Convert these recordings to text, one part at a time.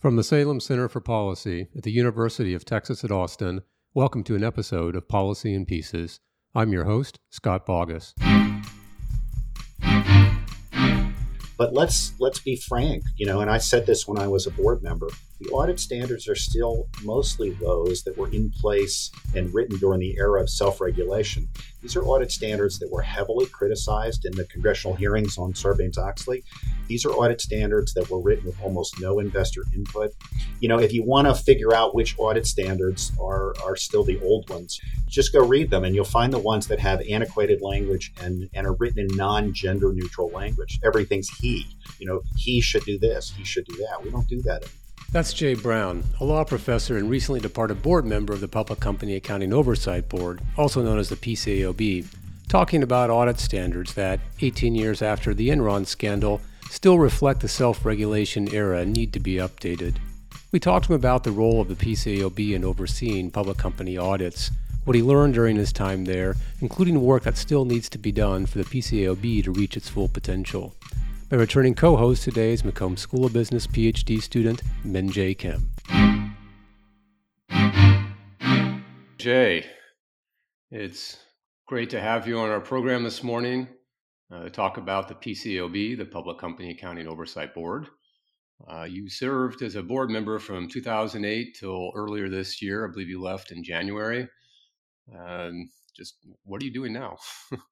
From the Salem Center for Policy at the University of Texas at Austin, welcome to an episode of Policy in Pieces. I'm your host, Scott Bauguess. But let's let's be frank, you know, and I said this when I was a board member. The audit standards are still mostly those that were in place and written during the era of self-regulation. These are audit standards that were heavily criticized in the congressional hearings on Sarbanes-Oxley. These are audit standards that were written with almost no investor input. You know, if you want to figure out which audit standards are are still the old ones, just go read them and you'll find the ones that have antiquated language and, and are written in non-gender neutral language. Everything's he. You know, he should do this, he should do that. We don't do that anymore. That's Jay Brown, a law professor and recently departed board member of the Public Company Accounting Oversight Board, also known as the PCAOB, talking about audit standards that, 18 years after the Enron scandal, still reflect the self regulation era and need to be updated. We talked to him about the role of the PCAOB in overseeing public company audits, what he learned during his time there, including work that still needs to be done for the PCAOB to reach its full potential. My returning co host today is McCombs School of Business PhD student Min Jae Kim. Jay, it's great to have you on our program this morning uh, to talk about the PCAOB, the Public Company Accounting Oversight Board. Uh, you served as a board member from 2008 till earlier this year. I believe you left in January. Um, just what are you doing now?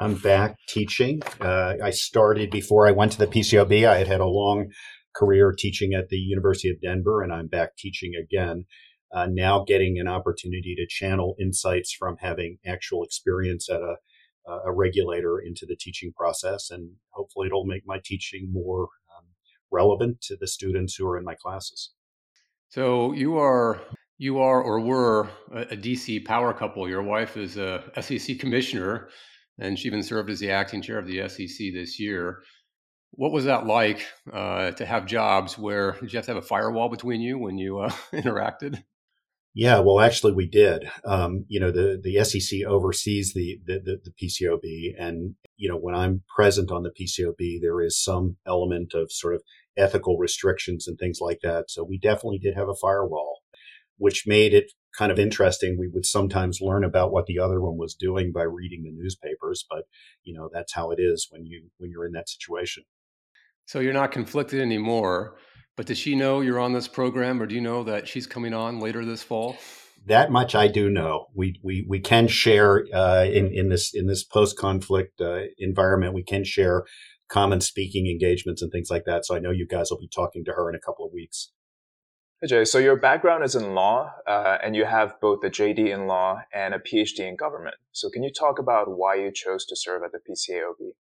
I'm back teaching. Uh, I started before I went to the PCAOB. I had had a long career teaching at the University of Denver, and I'm back teaching again. Uh, now getting an opportunity to channel insights from having actual experience at a, a regulator into the teaching process, and hopefully it'll make my teaching more um, relevant to the students who are in my classes. So you are you are or were a DC power couple. Your wife is a SEC commissioner and she even served as the acting chair of the SEC this year. What was that like uh, to have jobs where did you have to have a firewall between you when you uh, interacted? Yeah, well, actually, we did. Um, you know, the the SEC oversees the, the, the the PCAOB, and you know, when I'm present on the PCAOB, there is some element of sort of ethical restrictions and things like that. So we definitely did have a firewall, which made it kind of interesting. We would sometimes learn about what the other one was doing by reading the newspapers, but you know that's how it is when you when you're in that situation. So you're not conflicted anymore. But does she know you're on this program, or do you know that she's coming on later this fall? That much I do know. We we we can share uh, in in this in this post conflict uh, environment. We can share common speaking engagements and things like that. So I know you guys will be talking to her in a couple of weeks. Hey Jay, so your background is in law, uh, and you have both a JD in law and a PhD in government. So can you talk about why you chose to serve at the PCAOB?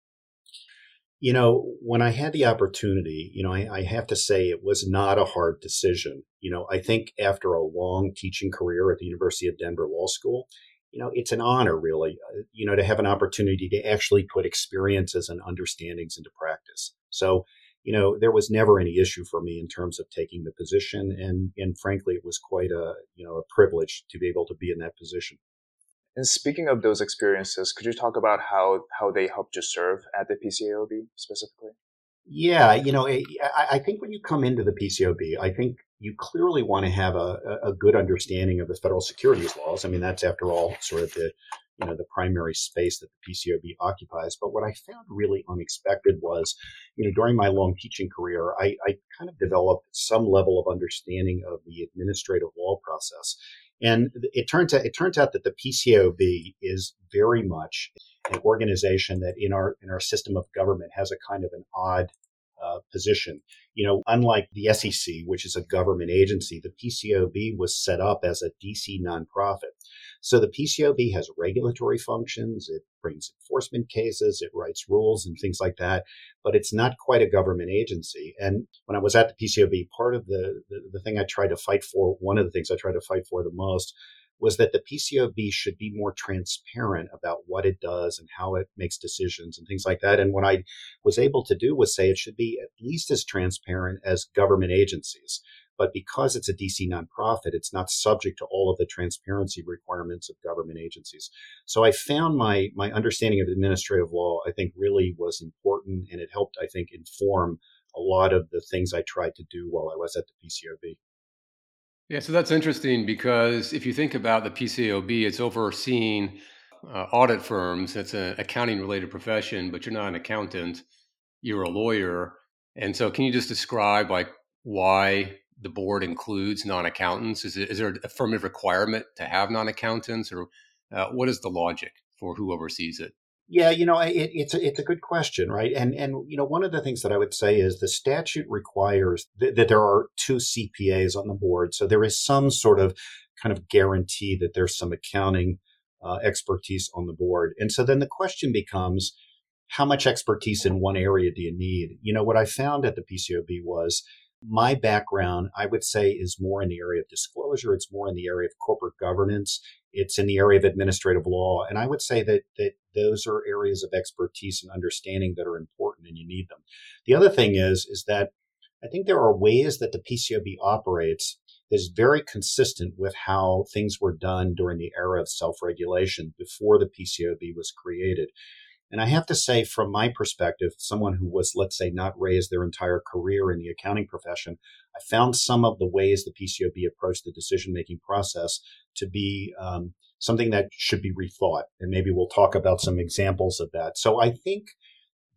You know, when I had the opportunity, you know, I, I, have to say it was not a hard decision. You know, I think after a long teaching career at the University of Denver Law School, you know, it's an honor really, uh, you know, to have an opportunity to actually put experiences and understandings into practice. So, you know, there was never any issue for me in terms of taking the position. And, and frankly, it was quite a, you know, a privilege to be able to be in that position. And speaking of those experiences, could you talk about how, how they helped you serve at the PCAOB specifically? Yeah, you know, I, I think when you come into the PCAOB, I think you clearly want to have a, a good understanding of the federal securities laws. I mean, that's after all sort of the you know the primary space that the PCAOB occupies. But what I found really unexpected was, you know, during my long teaching career, I, I kind of developed some level of understanding of the administrative law process. And it turns out it turns out that the PCAOB is very much an organization that in our in our system of government has a kind of an odd uh, position. You know, unlike the SEC, which is a government agency, the PCAOB was set up as a DC nonprofit. So the PCAOB has regulatory functions, it brings enforcement cases, it writes rules and things like that, but it's not quite a government agency. And when I was at the PCAOB, part of the, the, the thing I tried to fight for, one of the things I tried to fight for the most was that the PCAOB should be more transparent about what it does and how it makes decisions and things like that. And what I was able to do was say it should be at least as transparent as government agencies. But because it's a DC nonprofit, it's not subject to all of the transparency requirements of government agencies. So I found my my understanding of administrative law, I think, really was important, and it helped, I think, inform a lot of the things I tried to do while I was at the PCAOB. Yeah, so that's interesting because if you think about the PCAOB, it's overseeing uh, audit firms. It's an accounting related profession, but you're not an accountant, you're a lawyer. And so, can you just describe like why the board includes non-accountants? Is, it, is there a affirmative requirement to have non-accountants, or uh, what is the logic for who oversees it? Yeah, you know, it, it's a, it's a good question, right? And and you know, one of the things that I would say is the statute requires th- that there are two CPAs on the board, so there is some sort of kind of guarantee that there's some accounting uh, expertise on the board. And so then the question becomes, how much expertise in one area do you need? You know, what I found at the PCAOB was my background, I would say, is more in the area of disclosure. It's more in the area of corporate governance. It's in the area of administrative law. And I would say that, that those are areas of expertise and understanding that are important and you need them. The other thing is, is that I think there are ways that the PCAOB operates that is very consistent with how things were done during the era of self-regulation before the PCAOB was created. And I have to say, from my perspective, someone who was, let's say, not raised their entire career in the accounting profession, I found some of the ways the PCAOB approached the decision making process to be um, something that should be rethought. And maybe we'll talk about some examples of that. So I think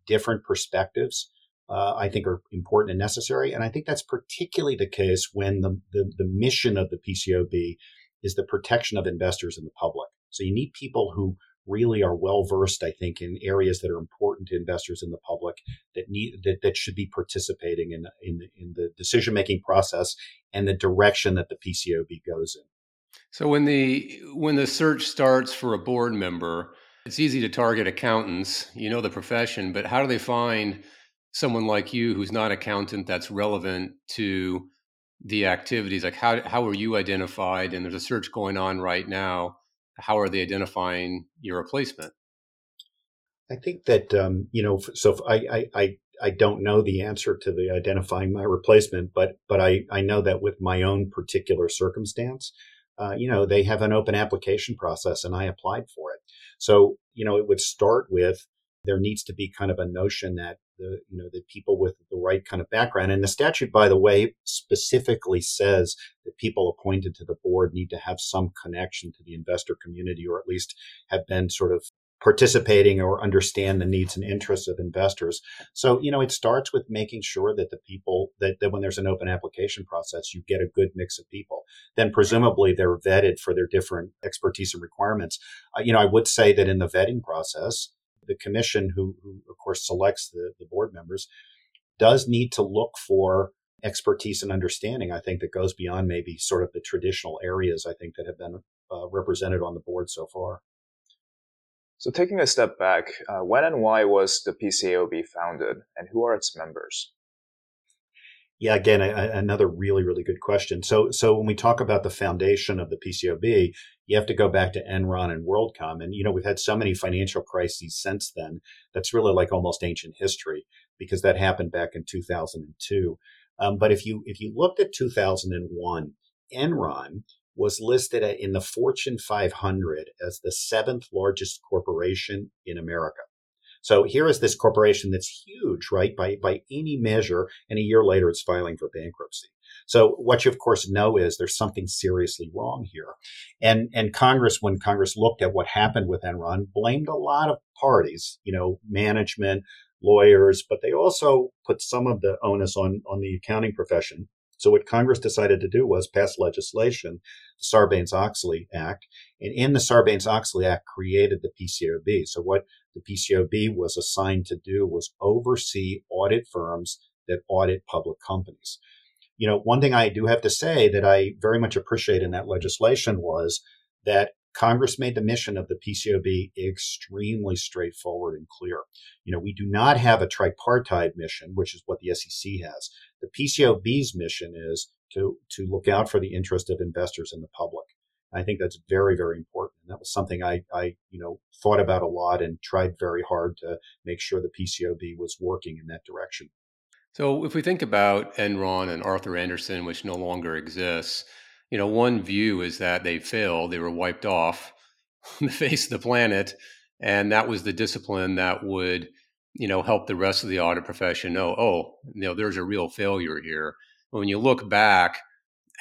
different perspectives. Uh, I think are important and necessary. And I think that's particularly the case when the, the, the mission of the PCAOB is the protection of investors and the public. So you need people who really are well versed, I think, in areas that are important to investors in the public that need that, that should be participating in in in the decision making process and the direction that the PCAOB goes in. So when the when the search starts for a board member, it's easy to target accountants. You know the profession, but how do they find someone like you who's not accountant that's relevant to the activities? Like how how are you identified? And there's a search going on right now how are they identifying your replacement? I think that um, you know, so I, I I don't know the answer to the identifying my replacement, but but I I know that with my own particular circumstance, uh, you know, they have an open application process, and I applied for it. So you know, it would start with there needs to be kind of a notion that the you know the people with the right kind of background. And the statute, by the way, specifically says that people appointed to the board need to have some connection to the investor community, or at least have been sort of participating or understand the needs and interests of investors. So, you know, it starts with making sure that the people that, that when there's an open application process, you get a good mix of people. Then presumably they're vetted for their different expertise and requirements. Uh, you know, I would say that in the vetting process, the commission, who, who of course selects the, the board members, does need to look for expertise and understanding, I think, that goes beyond maybe sort of the traditional areas I think that have been uh, represented on the board so far. So, taking a step back, uh, when and why was the PCAOB founded, and who are its members? Yeah, again, a, another really, really good question. So, so when we talk about the foundation of the PCAOB, you have to go back to Enron and WorldCom, and you know we've had so many financial crises since then. That's really like almost ancient history because that happened back in 2002. Um, but if you if you looked at 2001, Enron was listed in the Fortune 500 as the seventh largest corporation in America. So here is this corporation that's huge, right, by, by any measure, and a year later it's filing for bankruptcy. So what you of course know is there's something seriously wrong here. And and Congress, when Congress looked at what happened with Enron, blamed a lot of parties, you know, management, lawyers, but they also put some of the onus on on the accounting profession. So what Congress decided to do was pass legislation, the Sarbanes-Oxley Act, and in the Sarbanes-Oxley Act created the PCAOB. So what the PCAOB was assigned to do was oversee audit firms that audit public companies. You know, one thing I do have to say that I very much appreciate in that legislation was that Congress made the mission of the PCAOB extremely straightforward and clear. You know, we do not have a tripartite mission, which is what the SEC has. The PCAOB's mission is to, to look out for the interest of investors and the public. I think that's very, very important. And that was something I, I, you know, thought about a lot and tried very hard to make sure the PCAOB was working in that direction. So if we think about Enron and Arthur Andersen, which no longer exists, you know, one view is that they failed, they were wiped off the face of the planet, and that was the discipline that would you know, help the rest of the audit profession know, oh, you know, there's a real failure here. But When you look back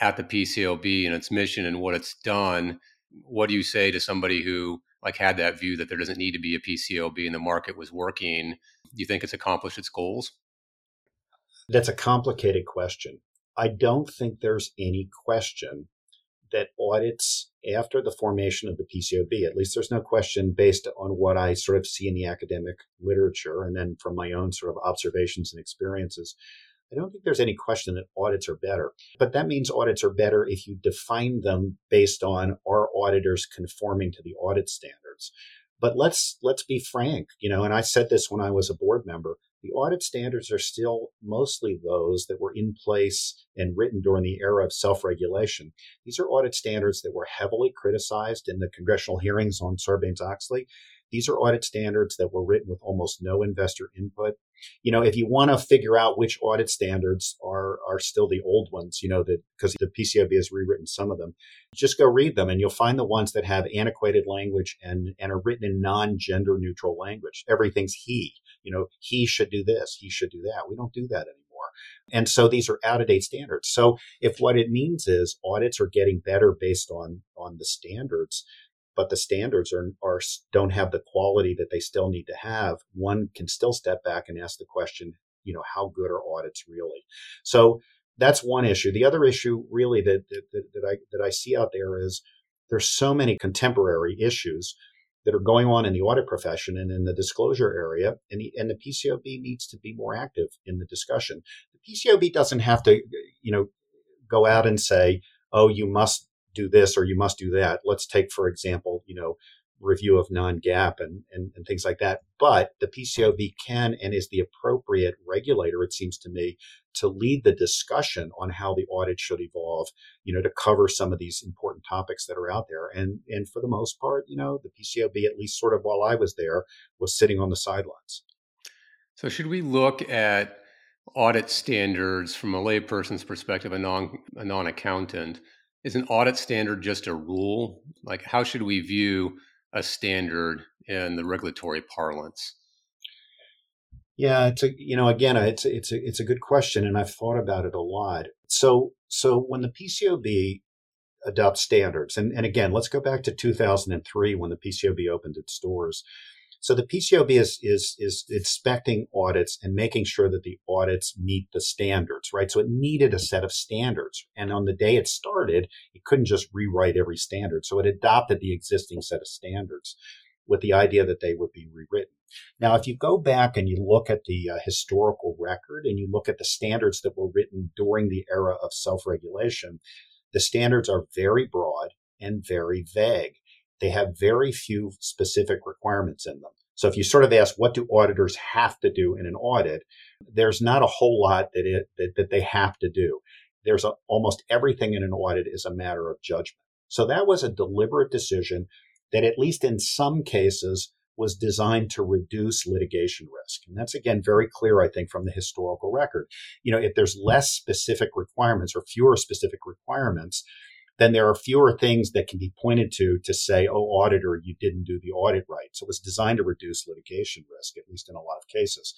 at the PCAOB and its mission and what it's done, what do you say to somebody who like had that view that there doesn't need to be a PCAOB and the market was working? Do you think it's accomplished its goals? That's a complicated question. I don't think there's any question that audits after the formation of the PCAOB, at least there's no question based on what I sort of see in the academic literature and then from my own sort of observations and experiences. I don't think there's any question that audits are better, but that means audits are better if you define them based on our auditors conforming to the audit standards. But let's let's be frank, you know, and I said this when I was a board member the audit standards are still mostly those that were in place and written during the era of self regulation. These are audit standards that were heavily criticized in the congressional hearings on Sarbanes Oxley. These are audit standards that were written with almost no investor input. You know, if you want to figure out which audit standards are are still the old ones, you know, that because the PCAOB has rewritten some of them, just go read them and you'll find the ones that have antiquated language and and are written in non-gender neutral language. Everything's he. You know, he should do this, he should do that. We don't do that anymore. And so these are out of date standards. So if what it means is audits are getting better based on on the standards, but the standards are, are don't have the quality that they still need to have, one can still step back and ask the question, you know, how good are audits really? So that's one issue. The other issue really that, that, that I that I see out there is there's so many contemporary issues that are going on in the audit profession and in the disclosure area, and the, and the PCAOB needs to be more active in the discussion. The PCAOB doesn't have to, you know, go out and say, "Oh, you must do this or you must do that. Let's take, for example, you know, review of non-GAAP and, and, and, things like that. But the PCAOB can and is the appropriate regulator, it seems to me, to lead the discussion on how the audit should evolve, you know, to cover some of these important topics that are out there. And and for the most part, you know, the PCAOB, at least sort of while I was there, was sitting on the sidelines. So should we look at audit standards from a layperson's perspective, a non a non-accountant? Is an audit standard just a rule? Like, how should we view a standard in the regulatory parlance? Yeah, it's a you know again uh, it's it's a it's a good question, and I've thought about it a lot. So so when the PCAOB adopts standards, and and again, let's go back to 2003 when the PCAOB opened its doors. So the PCAOB is, is, is inspecting audits and making sure that the audits meet the standards, right? So it needed a set of standards. And on the day it started, it couldn't just rewrite every standard. So it adopted the existing set of standards with the idea that they would be rewritten. Now, if you go back and you look at the uh, historical record and you look at the standards that were written during the era of self regulation, the standards are very broad and very vague they have very few specific requirements in them. So if you sort of ask what do auditors have to do in an audit, there's not a whole lot that it that, that they have to do. There's a, almost everything in an audit is a matter of judgment. So that was a deliberate decision that at least in some cases was designed to reduce litigation risk. And that's again very clear, I think, from the historical record. You know, if there's less specific requirements or fewer specific requirements, then there are fewer things that can be pointed to to say, oh, auditor, you didn't do the audit right. So it was designed to reduce litigation risk, at least in a lot of cases.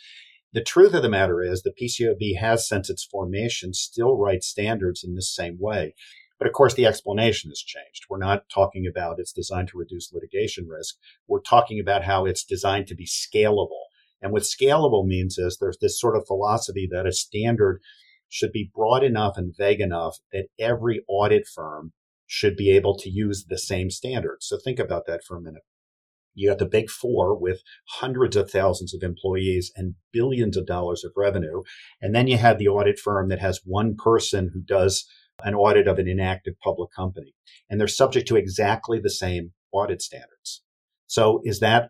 The truth of the matter is the PCAOB has, since its formation, still write standards in this same way. But of course, the explanation has changed. We're not talking about it's designed to reduce litigation risk. We're talking about how it's designed to be scalable. And what scalable means is there's this sort of philosophy that a standard should be broad enough and vague enough that every audit firm should be able to use the same standards. So think about that for a minute. You got the big four with hundreds of thousands of employees and billions of dollars of revenue. And then you have the audit firm that has one person who does an audit of an inactive public company. And they're subject to exactly the same audit standards. So is that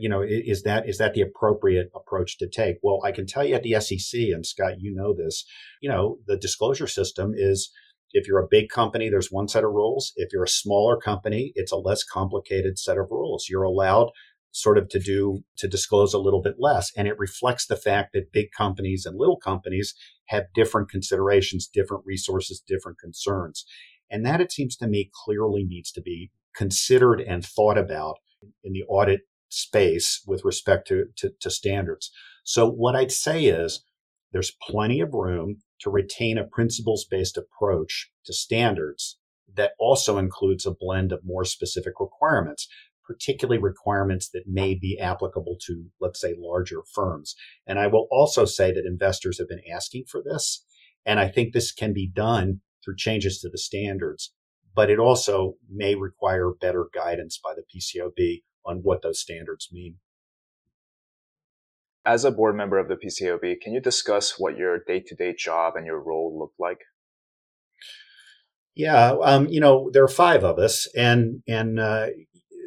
you know, is that is that the appropriate approach to take? Well, I can tell you at the SEC, and Scott, you know this. You know, the disclosure system is if you're a big company, there's one set of rules. If you're a smaller company, it's a less complicated set of rules. You're allowed sort of to do to disclose a little bit less and it reflects the fact that big companies and little companies have different considerations different resources different concerns and that it seems to me clearly needs to be considered and thought about in the audit space with respect to, to, to standards. So what I'd say is there's plenty of room to retain a principles based approach to standards that also includes a blend of more specific requirements, particularly requirements that may be applicable to, let's say, larger firms. And I will also say that investors have been asking for this. And I think this can be done through changes to the standards, but it also may require better guidance by the PCAOB on what those standards mean. As a board member of the PCAOB, can you discuss what your day to day job and your role look like? Yeah, um, you know, there are five of us, and and uh,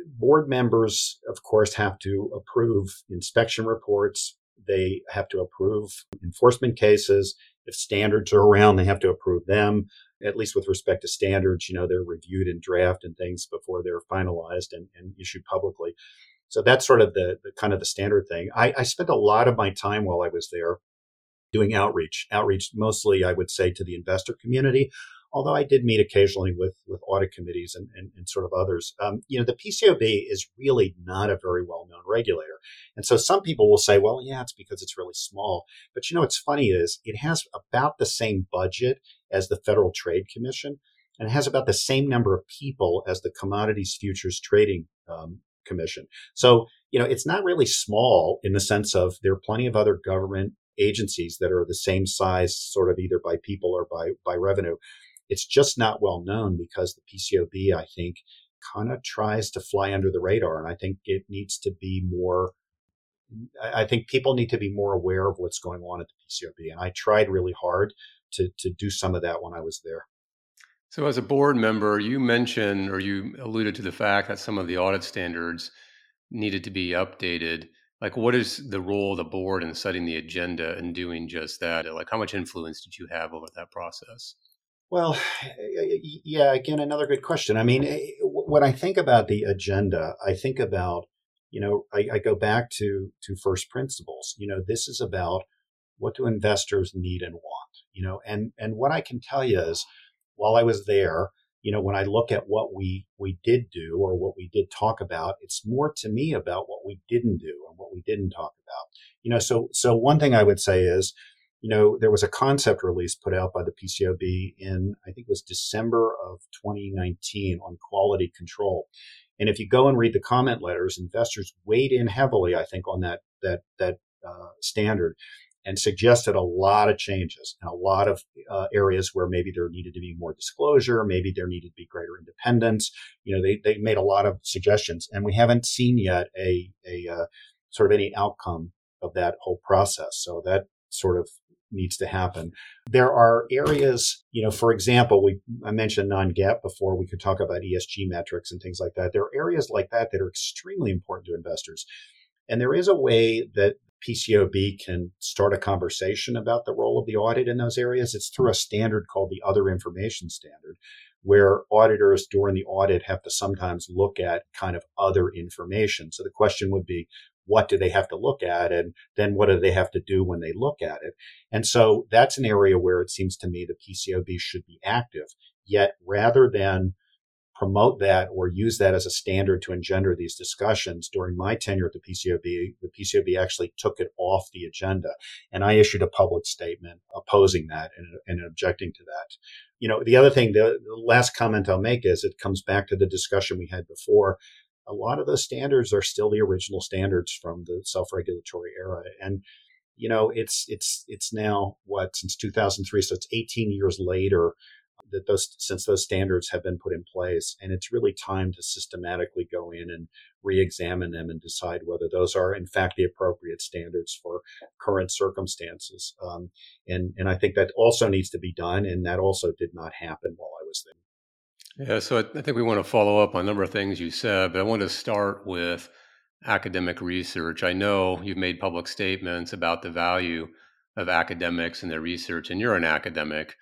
board members, of course, have to approve inspection reports. They have to approve enforcement cases. If standards are around, they have to approve them. At least with respect to standards, you know, they're reviewed and draft and things before they're finalized and, and issued publicly. So that's sort of the, the kind of the standard thing. I, I spent a lot of my time while I was there doing outreach, outreach mostly, I would say, to the investor community. Although I did meet occasionally with with audit committees and, and, and sort of others, um, you know, the PCAOB is really not a very well known regulator, and so some people will say, well, yeah, it's because it's really small. But you know, what's funny is it has about the same budget as the Federal Trade Commission, and it has about the same number of people as the Commodities Futures Trading um, Commission. So, you know, it's not really small in the sense of there are plenty of other government agencies that are the same size, sort of either by people or by, by revenue. It's just not well known because the PCAOB, I think, kind of tries to fly under the radar. And I think it needs to be more, I think people need to be more aware of what's going on at the PCAOB. And I tried really hard to, to do some of that when I was there. So, as a board member, you mentioned or you alluded to the fact that some of the audit standards needed to be updated. Like, what is the role of the board in setting the agenda and doing just that? Like, how much influence did you have over that process? Well, yeah, again, another good question. I mean, eh, when I think about the agenda, I think about, you know, I, I go back to, to first principles. You know, this is about what do investors need and want, you know, and, and what I can tell you is, while I was there, you know, when I look at what we we did do or what we did talk about, it's more to me about what we didn't do and what we didn't talk about. You know, so so one thing I would say is, you know, there was a concept release put out by the PCAOB in I think it was December of 2019 on quality control. And if you go and read the comment letters, investors weighed in heavily, I think, on that that that uh, standard and suggested a lot of changes and a lot of uh, areas where maybe there needed to be more disclosure, maybe there needed to be greater independence. You know, they, they made a lot of suggestions, and we haven't seen yet a, a uh, sort of any outcome of that whole process. So that sort of needs to happen. There are areas, you know, for example, we I mentioned non-GAAP before. We could talk about ESG metrics and things like that. There are areas like that that are extremely important to investors. And there is a way that PCAOB can start a conversation about the role of the audit in those areas. It's through a standard called the Other Information Standard, where auditors during the audit have to sometimes look at kind of other information. So the question would be, what do they have to look at? And then what do they have to do when they look at it? And so that's an area where it seems to me the PCAOB should be active. Yet rather than promote that or use that as a standard to engender these discussions. During my tenure at the PCAOB, the PCAOB actually took it off the agenda. And I issued a public statement opposing that and, and objecting to that. You know, the other thing, the, the last comment I'll make is it comes back to the discussion we had before. A lot of those standards are still the original standards from the self-regulatory era. And you know, it's it's it's now what since 2003, so it's 18 years later that those since those standards have been put in place. And it's really time to systematically go in and re-examine them and decide whether those are in fact the appropriate standards for current circumstances. Um, and and i think that also needs to be done and that also did not happen while i was there yeah so i think we want to follow up on a number of things you said but i want to start with academic research i know you've made public statements about the value of academics and their research and you're an academic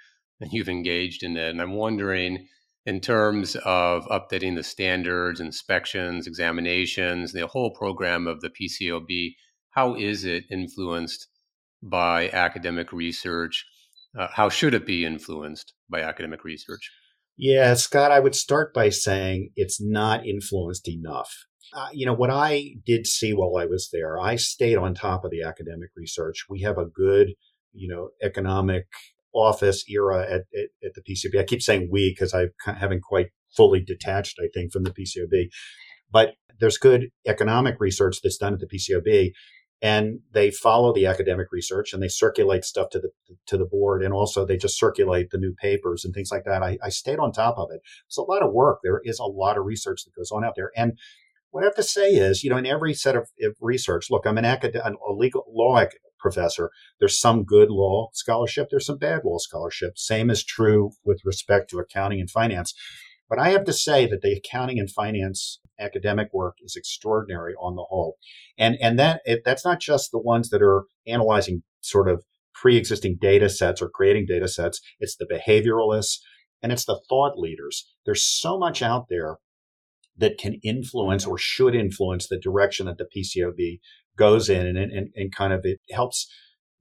and you've engaged in it. And I'm wondering, in terms of updating the standards, inspections, examinations, the whole program of the PCAOB, how is it influenced by academic research? Uh, how should it be influenced by academic research? Yeah, Scott, I would start by saying it's not influenced enough. Uh, you know, what I did see while I was there, I stayed on top of the academic research. We have a good, you know, economic office era at, at, at the PCB. I keep saying we because I haven't quite fully detached, I think, from the PCAOB. But there's good economic research that's done at the PCAOB, and they follow the academic research and they circulate stuff to the to the board, and also they just circulate the new papers and things like that. I, I stayed on top of it. It's a lot of work. There is a lot of research that goes on out there, and what I have to say is, you know, in every set of, of research, look, I'm an academic, a legal law professor. There's some good law scholarship. There's some bad law scholarship. Same is true with respect to accounting and finance. But I have to say that the accounting and finance academic work is extraordinary on the whole. And, and that, it, that's not just the ones that are analyzing sort of pre-existing data sets or creating data sets. It's the behavioralists and it's the thought leaders. There's so much out there that can influence or should influence the direction that the PCAOB goes in and, and, and kind of it helps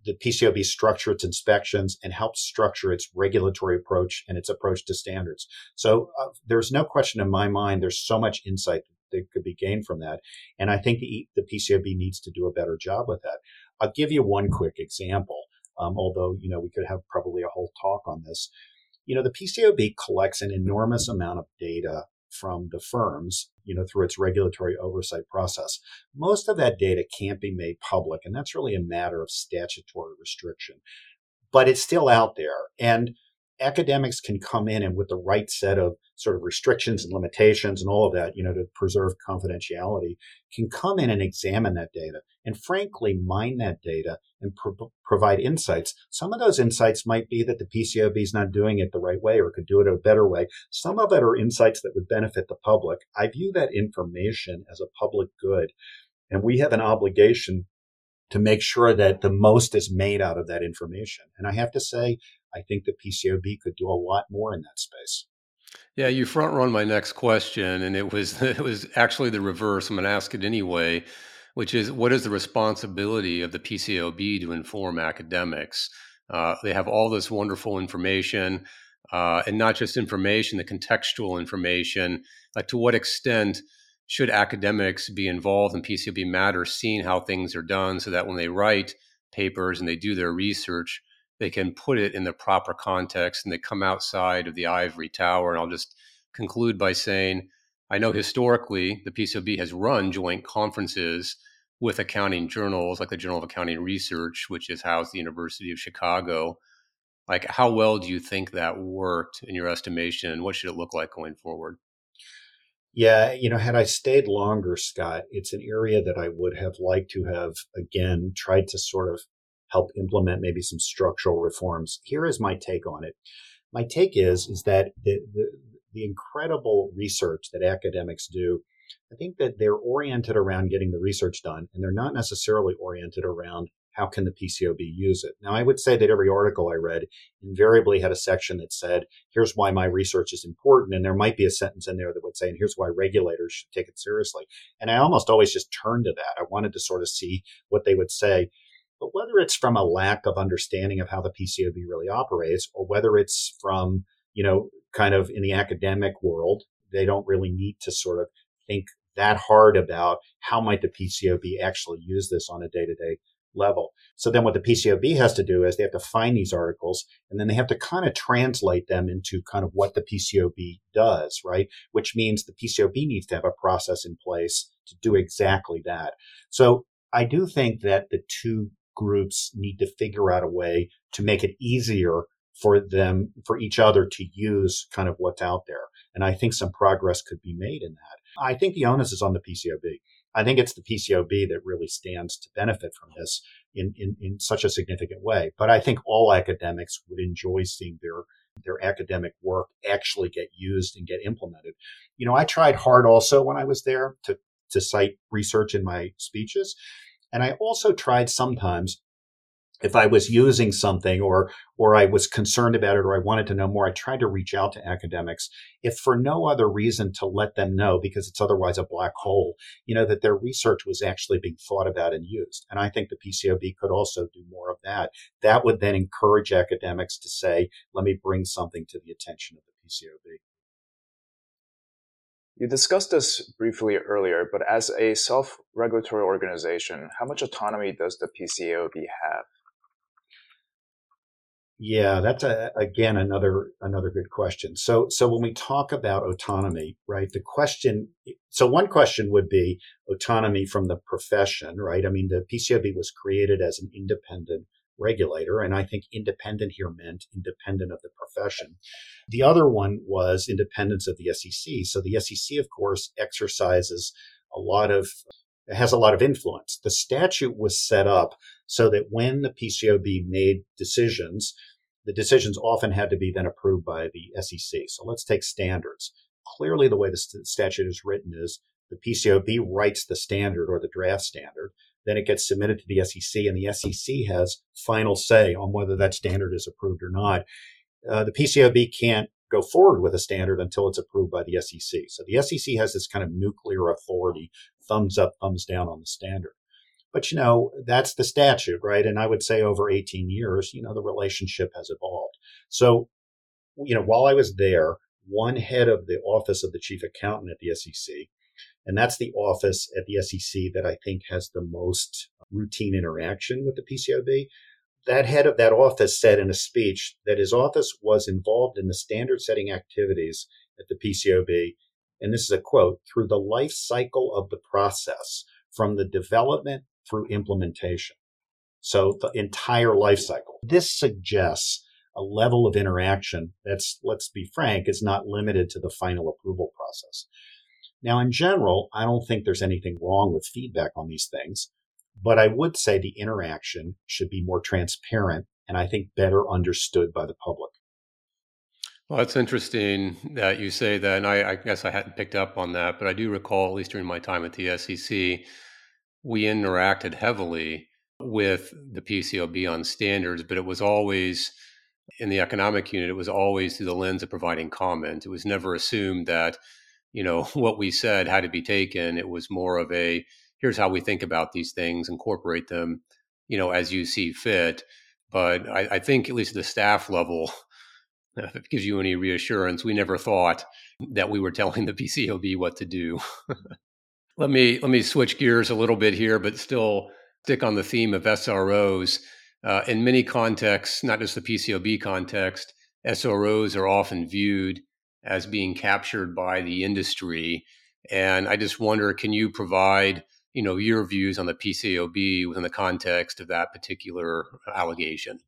the PCAOB structure its inspections and helps structure its regulatory approach and its approach to standards. So uh, there's no question in my mind, there's so much insight that could be gained from that. And I think the, the PCAOB needs to do a better job with that. I'll give you one quick example, um, although, you know, we could have probably a whole talk on this. You know, the PCAOB collects an enormous amount of data from the firms, you know, through its regulatory oversight process. Most of that data can't be made public, and that's really a matter of statutory restriction. But it's still out there. And academics can come in and with the right set of sort of restrictions and limitations and all of that, you know, to preserve confidentiality, can come in and examine that data and frankly mine that data and pro- provide insights. Some of those insights might be that the PCAOB is not doing it the right way or could do it a better way. Some of it are insights that would benefit the public. I view that information as a public good. And we have an obligation to make sure that the most is made out of that information. And I have to say, I think the PCAOB could do a lot more in that space. Yeah, you front run my next question, and it was it was actually the reverse. I'm going to ask it anyway, which is what is the responsibility of the PCAOB to inform academics? Uh, they have all this wonderful information, uh, and not just information, the contextual information. Like, to what extent should academics be involved in PCAOB matters, seeing how things are done, so that when they write papers and they do their research, they can put it in the proper context and they come outside of the ivory tower. And I'll just conclude by saying I know historically the PCAOB has run joint conferences with accounting journals like the Journal of Accounting Research, which is housed at the University of Chicago. Like, how well do you think that worked in your estimation? What should it look like going forward? Yeah, you know, had I stayed longer, Scott, it's an area that I would have liked to have again tried to sort of help implement maybe some structural reforms. Here is my take on it. My take is is that the, the, the incredible research that academics do, I think that they're oriented around getting the research done, and they're not necessarily oriented around how can the PCAOB use it? Now, I would say that every article I read invariably had a section that said, here's why my research is important. And there might be a sentence in there that would say, and here's why regulators should take it seriously. And I almost always just turned to that. I wanted to sort of see what they would say. But whether it's from a lack of understanding of how the PCAOB really operates, or whether it's from, you know, kind of in the academic world, they don't really need to sort of think that hard about how might the PCAOB actually use this on a day to day level. So then what the PCAOB has to do is they have to find these articles and then they have to kind of translate them into kind of what the PCAOB does, right? Which means the PCAOB needs to have a process in place to do exactly that. So I do think that the two groups need to figure out a way to make it easier for them, for each other to use kind of what's out there. And I think some progress could be made in that. I think the onus is on the PCAOB. I think it's the PCAOB that really stands to benefit from this in, in, in such a significant way. But I think all academics would enjoy seeing their their academic work actually get used and get implemented. You know, I tried hard also when I was there to to cite research in my speeches. And I also tried sometimes if I was using something or or I was concerned about it or I wanted to know more, I tried to reach out to academics, if for no other reason to let them know, because it's otherwise a black hole, you know, that their research was actually being thought about and used. And I think the PCAOB could also do more of that. That would then encourage academics to say, let me bring something to the attention of the PCAOB. You discussed this briefly earlier, but as a self regulatory organization, how much autonomy does the PCAOB have? Yeah, that's a, again another another good question. So so when we talk about autonomy, right? The question so one question would be autonomy from the profession, right? I mean, the PCAOB was created as an independent regulator, and I think independent here meant independent of the profession. The other one was independence of the SEC. So the SEC, of course, exercises a lot of has a lot of influence. The statute was set up so that when the PCAOB made decisions, the decisions often had to be then approved by the SEC. So let's take standards. Clearly, the way the st- statute is written is the PCAOB writes the standard or the draft standard. Then it gets submitted to the SEC, and the SEC has final say on whether that standard is approved or not. Uh, the PCAOB can't go forward with a standard until it's approved by the SEC. So the SEC has this kind of nuclear authority, thumbs up, thumbs down on the standard. But, you know, that's the statute, right? And I would say over 18 years, you know, the relationship has evolved. So, you know, while I was there, one head of the office of the chief accountant at the SEC, and that's the office at the SEC that I think has the most uh, routine interaction with the PCAOB. That head of that office said in a speech that his office was involved in the standard setting activities at the PCAOB. And this is a quote through the life cycle of the process from the development through implementation. So the entire life cycle. This suggests a level of interaction that's, let's be frank, is not limited to the final approval process. Now, in general, I don't think there's anything wrong with feedback on these things, but I would say the interaction should be more transparent and I think better understood by the public. Well, it's interesting that you say that, and I, I guess I hadn't picked up on that, but I do recall, at least during my time at the SEC, we interacted heavily with the PCAOB on standards, but it was always in the economic unit, it was always through the lens of providing comment. It was never assumed that, you know, what we said had to be taken. It was more of a here's how we think about these things, incorporate them, you know, as you see fit. But I, I think at least at the staff level, if it gives you any reassurance, we never thought that we were telling the PCAOB what to do. Let me let me switch gears a little bit here, but still stick on the theme of SROs. Uh, in many contexts, not just the PCAOB context, SROs are often viewed as being captured by the industry. And I just wonder, can you provide you know your views on the PCAOB within the context of that particular allegation?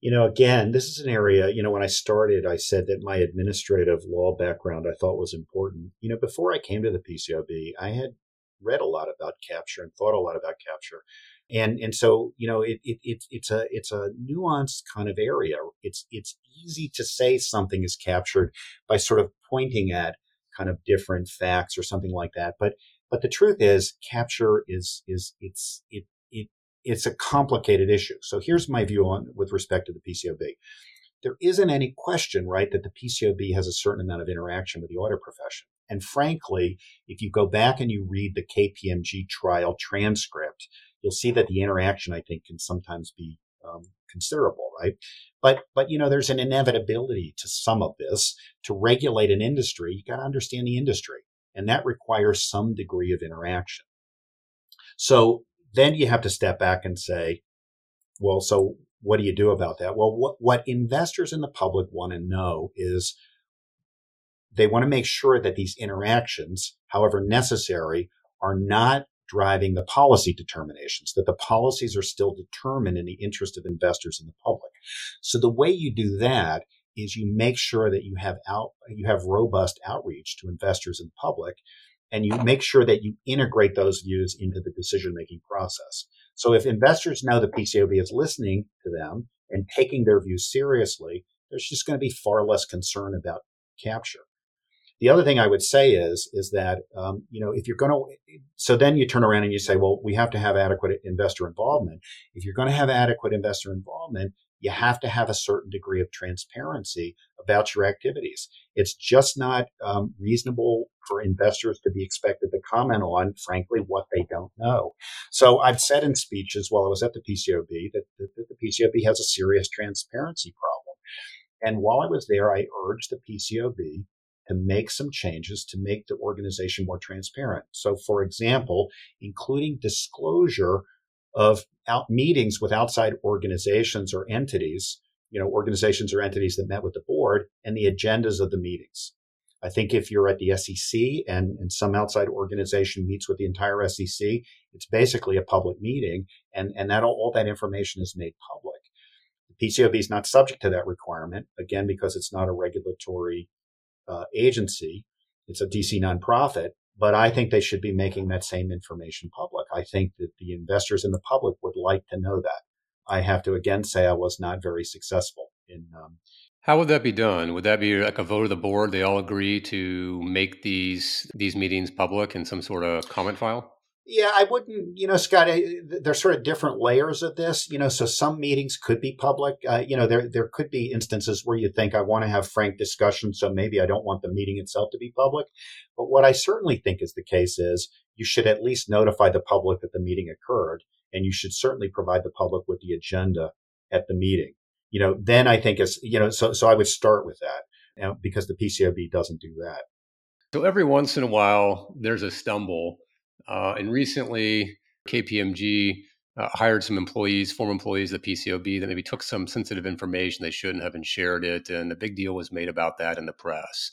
you know, again, this is an area, you know, when I started, I said that my administrative law background I thought was important. You know, before I came to the PCAOB, I had read a lot about capture and thought a lot about capture. And and so, you know, it, it, it it's a it's a nuanced kind of area. It's it's easy to say something is captured by sort of pointing at kind of different facts or something like that. But but the truth is capture is is it's it it it's a complicated issue. So here's my view on with respect to the PCAOB. There isn't any question, right, that the PCAOB has a certain amount of interaction with the audit profession. And frankly, if you go back and you read the KPMG trial transcript, you'll see that the interaction, I think, can sometimes be um, considerable, right? But but you know, there's an inevitability to some of this. To regulate an industry, you got to understand the industry, and that requires some degree of interaction. So then you have to step back and say, well, so what do you do about that? Well, what, what investors in the public want to know is they want to make sure that these interactions, however necessary, are not driving the policy determinations, that the policies are still determined in the interest of investors and the public. So the way you do that is you make sure that you have out, you have robust outreach to investors and public and you make sure that you integrate those views into the decision making process. So if investors know the PCAOB is listening to them and taking their views seriously, there's just going to be far less concern about capture. The other thing I would say is is that um, you know if you're going to so then you turn around and you say well we have to have adequate investor involvement. If you're going to have adequate investor involvement, you have to have a certain degree of transparency about your activities. It's just not um, reasonable for investors to be expected to comment on, frankly, what they don't know. So I've said in speeches while I was at the PCAOB that, that, that the PCAOB has a serious transparency problem. And while I was there, I urged the PCAOB to make some changes to make the organization more transparent. So, for example, including disclosure of out meetings with outside organizations or entities, you know, organizations or entities that met with the board and the agendas of the meetings. I think if you're at the SEC and, and some outside organization meets with the entire SEC, it's basically a public meeting and, and that all, all that information is made public. The PCAOB is not subject to that requirement, again, because it's not a regulatory uh, agency. It's a DC nonprofit, but I think they should be making that same information public. I think that the investors and the public would like to know that. I have to again say I was not very successful in um, how would that be done? Would that be like a vote of the board? They all agree to make these these meetings public in some sort of comment file? Yeah, I wouldn't, you know, Scott, there's sort of different layers of this, you know, so some meetings could be public. Uh, you know, there, there could be instances where you think I want to have frank discussion. So maybe I don't want the meeting itself to be public. But what I certainly think is the case is you should at least notify the public that the meeting occurred. And you should certainly provide the public with the agenda at the meeting you know, then I think it's, you know, so, so I would start with that you know, because the PCAOB doesn't do that. So every once in a while, there's a stumble. Uh, and recently, KPMG uh, hired some employees, former employees of the PCAOB, that maybe took some sensitive information they shouldn't have and shared it. And a big deal was made about that in the press.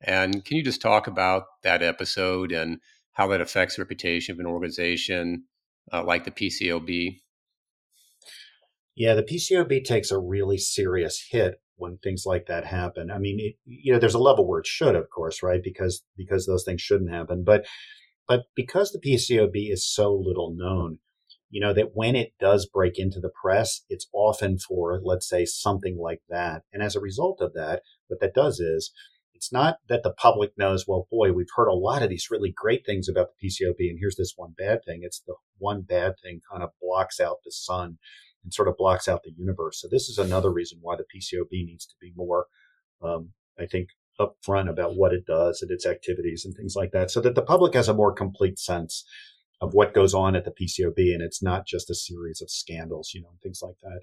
And can you just talk about that episode and how that affects the reputation of an organization uh, like the PCAOB? Yeah, the PCAOB takes a really serious hit when things like that happen. I mean, it, you know, there's a level where it should, of course, right? Because because those things shouldn't happen. But but because the PCAOB is so little known, you know, that when it does break into the press, it's often for, let's say, something like that. And as a result of that, what that does is it's not that the public knows, well, boy, we've heard a lot of these really great things about the PCAOB, and here's this one bad thing. It's the one bad thing kind of blocks out the sun and sort of blocks out the universe. So this is another reason why the PCAOB needs to be more, um, I think, upfront about what it does and its activities and things like that, so that the public has a more complete sense of what goes on at the PCAOB and it's not just a series of scandals, you know, and things like that.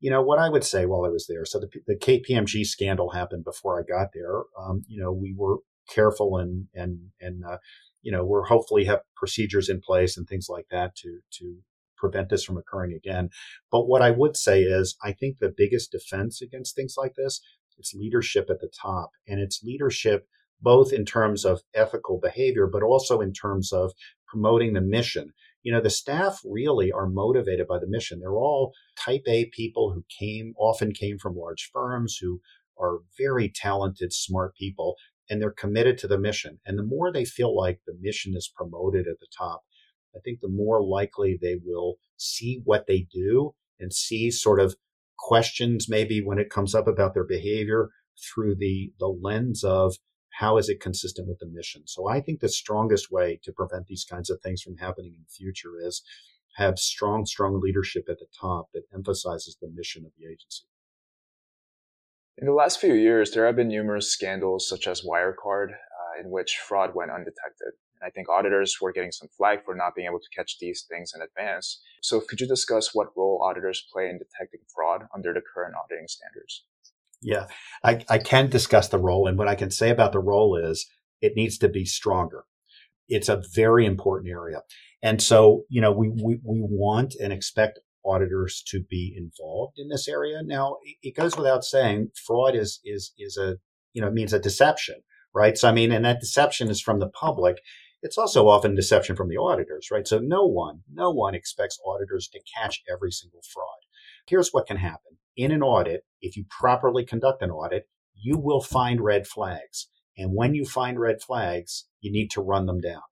You know what I would say while I was there. So the, the KPMG scandal happened before I got there. Um, you know, we were careful and and and uh, you know we're hopefully have procedures in place and things like that to to prevent this from occurring again. But what I would say is, I think the biggest defense against things like this is leadership at the top, and it's leadership both in terms of ethical behavior, but also in terms of promoting the mission. You know, the staff really are motivated by the mission. They're all type A people who came, often came from large firms, who are very talented, smart people, and they're committed to the mission. And the more they feel like the mission is promoted at the top, I think the more likely they will see what they do and see sort of questions maybe when it comes up about their behavior through the, the lens of how is it consistent with the mission. So I think the strongest way to prevent these kinds of things from happening in the future is have strong, strong leadership at the top that emphasizes the mission of the agency. In the last few years, there have been numerous scandals such as Wirecard, uh, in which fraud went undetected. I think auditors were getting some flack for not being able to catch these things in advance. So could you discuss what role auditors play in detecting fraud under the current auditing standards? Yeah, I, I can discuss the role. And what I can say about the role is it needs to be stronger. It's a very important area. And so, you know, we, we, we want and expect auditors to be involved in this area. Now, it goes without saying, fraud is, is, is a, you know, means a deception, right? So, I mean, and that deception is from the public. It's also often deception from the auditors, right? So no one, no one expects auditors to catch every single fraud. Here's what can happen. In an audit, if you properly conduct an audit, you will find red flags. And when you find red flags, you need to run them down.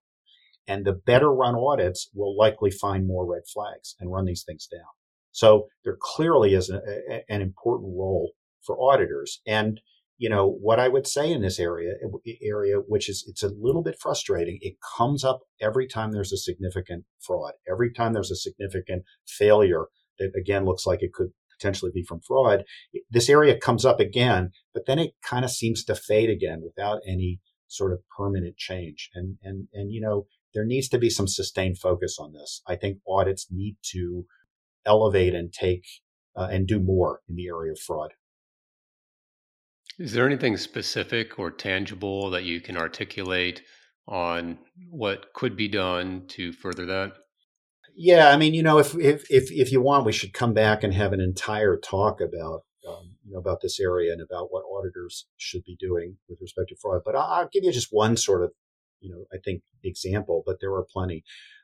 And the better run audits will likely find more red flags and run these things down. So there clearly is a, a, an important role for auditors. And you know what I would say in this area eh, eh, area, which is it's a little bit frustrating. It comes up every time there's a significant fraud, every time there's a significant failure that again looks like it could potentially be from fraud. Eh, this area comes up again, but then it kind of seems to fade again without any sort of permanent change. And and and you know there needs to be some sustained focus on this. I think audits need to elevate and take uh, and do more in the area of fraud. Is there anything specific or tangible that you can articulate on what could be done to further that? Yeah, I mean, you know, if if if, if you want, we should come back and have an entire talk about um, you know about this area and about what auditors should be doing with respect to fraud. But I'll, I'll give you just one sort of you know I think example, but there are plenty.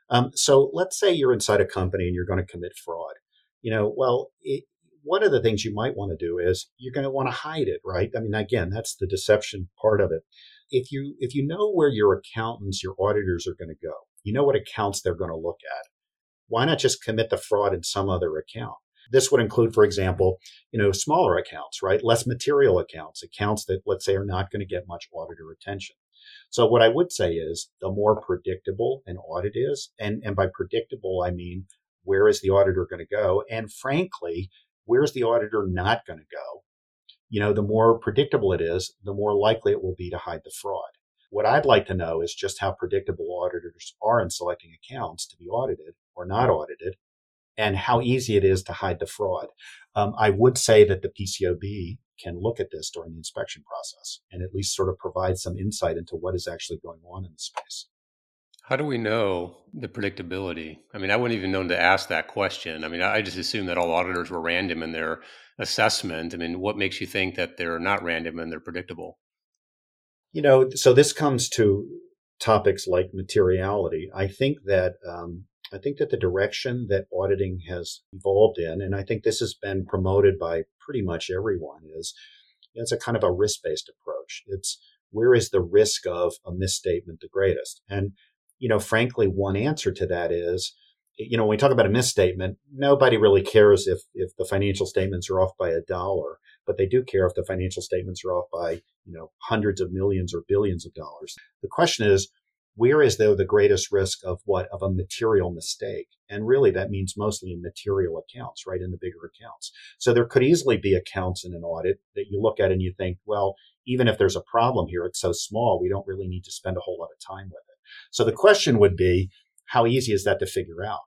Um, so let's say you're inside a company and you're going to commit fraud. You know, well, it, one of the things you might want to do is you're going to want to hide it, right? I mean, again, that's the deception part of it. If you if you know where your accountants, your auditors are going to go, you know what accounts they're going to look at. Why not just commit the fraud in some other account? This would include, for example, you know, smaller accounts, right? Less material accounts, accounts that let's say are not going to get much auditor attention. So what I would say is the more predictable an audit is, and, and by predictable, I mean, where is the auditor going to go? And frankly, where's the auditor not going to go? You know, the more predictable it is, the more likely it will be to hide the fraud. What I'd like to know is just how predictable auditors are in selecting accounts to be audited or not audited, and how easy it is to hide the fraud. Um, I would say that the PCAOB can look at this during the inspection process and at least sort of provide some insight into what is actually going on in the space. How do we know the predictability? I mean, I wouldn't even know to ask that question. I mean, I just assumed that all auditors were random in their assessment. I mean, what makes you think that they're not random and they're predictable? You know, so this comes to topics like materiality. I think that um, I think that the direction that auditing has evolved in, and I think this has been promoted by pretty much everyone, is it's a kind of a risk based approach. It's where is the risk of a misstatement the greatest? And you know, frankly, one answer to that is, you know, when we talk about a misstatement, nobody really cares if if the financial statements are off by a dollar, but they do care if the financial statements are off by, you know, hundreds of millions or billions of dollars. The question is, where is there the greatest risk of what? Of a material mistake? And really that means mostly in material accounts right in the bigger accounts. So there could easily be accounts in an audit that you look at and you think well even if there's a problem here it's so small we don't really need to spend a whole lot of time with it so the question would be, how easy is that to figure out?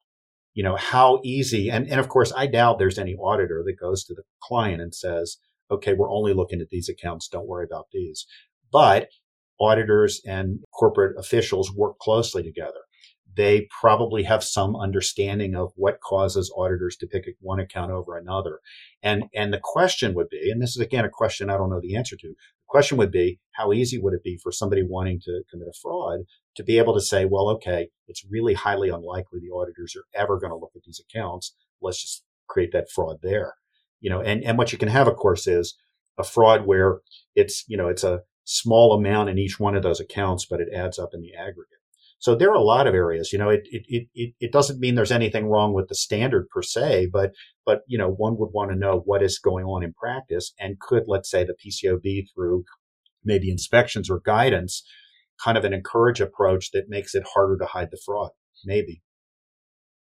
You know, how easy, and, and of course, I doubt there's any auditor that goes to the client and says, okay, we're only looking at these accounts. Don't worry about these. But auditors and corporate officials work closely together. They probably have some understanding of what causes auditors to pick one account over another. And, and the question would be, and this is again a question I don't know the answer to. Question would be, how easy would it be for somebody wanting to commit a fraud to be able to say, well, okay, it's really highly unlikely the auditors are ever going to look at these accounts. Let's just create that fraud there. You know, and, and what you can have, of course, is a fraud where it's, you know, it's a small amount in each one of those accounts, but it adds up in the aggregate. So there are a lot of areas, you know, it, it, it, it doesn't mean there's anything wrong with the standard per se, but, but, you know, one would want to know what is going on in practice and could, let's say the PCAOB through maybe inspections or guidance kind of an encourage approach that makes it harder to hide the fraud. Maybe.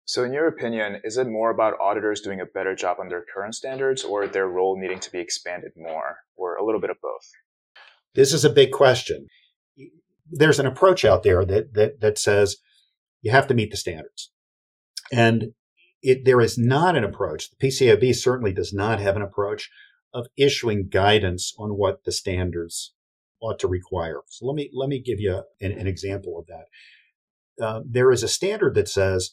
So, in your opinion, is it more about auditors doing a better job on their current standards or their role needing to be expanded more, or a little bit of both? This is a big question. There's an approach out there that, that, that says you have to meet the standards. And it, there is not an approach. The PCAOB certainly does not have an approach of issuing guidance on what the standards ought to require. So let me let me give you an, an example of that. Uh, there is a standard that says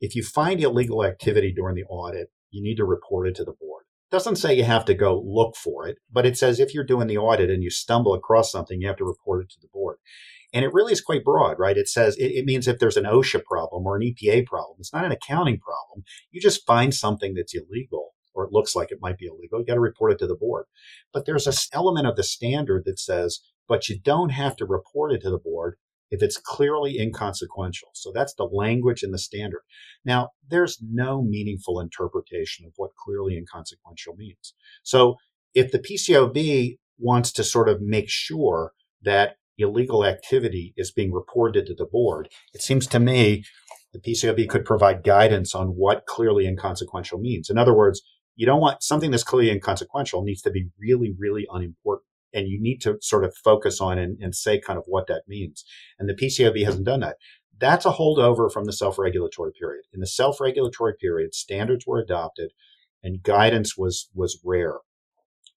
if you find illegal activity during the audit, you need to report it to the board. It doesn't say you have to go look for it, but it says if you're doing the audit and you stumble across something, you have to report it to the board. And it really is quite broad, right? It says it, it means if there's an OSHA problem or an EPA problem, it's not an accounting problem. You just find something that's illegal or it looks like it might be illegal, you got to report it to the board. But there's an element of the standard that says, but you don't have to report it to the board if it's clearly inconsequential. So that's the language in the standard. Now, there's no meaningful interpretation of what clearly inconsequential means. So if the PCAOB wants to sort of make sure that illegal activity is being reported to the board, it seems to me the PCAOB could provide guidance on what clearly inconsequential means. In other words, you don't want something that's clearly inconsequential needs to be really, really unimportant. And you need to sort of focus on and, and say kind of what that means. And the PCAOB hasn't done that. That's a holdover from the self-regulatory period. In the self-regulatory period, standards were adopted and guidance was, was rare.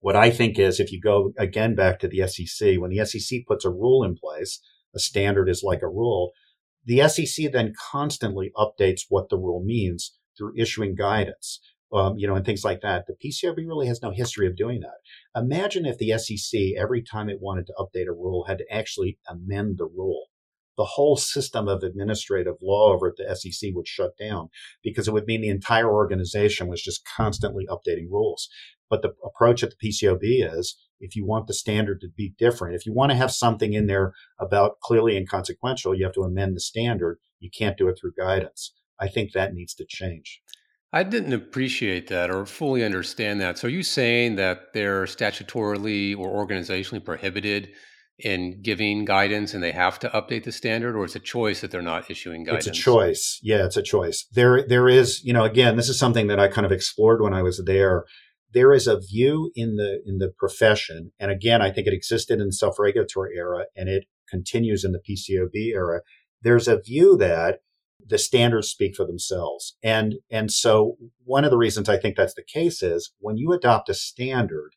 What I think is if you go again back to the SEC, when the SEC puts a rule in place, a standard is like a rule. The SEC then constantly updates what the rule means through issuing guidance, um, you know, and things like that. The PCAOB really has no history of doing that. Imagine if the SEC, every time it wanted to update a rule, had to actually amend the rule the whole system of administrative law over at the SEC would shut down because it would mean the entire organization was just constantly updating rules. But the approach at the PCAOB is if you want the standard to be different, if you want to have something in there about clearly inconsequential, you have to amend the standard. You can't do it through guidance. I think that needs to change. I didn't appreciate that or fully understand that. So, are you saying that they're statutorily or organizationally prohibited in giving guidance and they have to update the standard or it's a choice that they're not issuing guidance it's a choice. Yeah it's a choice. There there is you know again this is something that i kind of explored when i was there. There is a view in the in the profession and again i think it existed in the self-regulatory era and it continues in the PCAOB era. There's a view that the standards speak for themselves. And and so one of the reasons i think that's the case is when you adopt a standard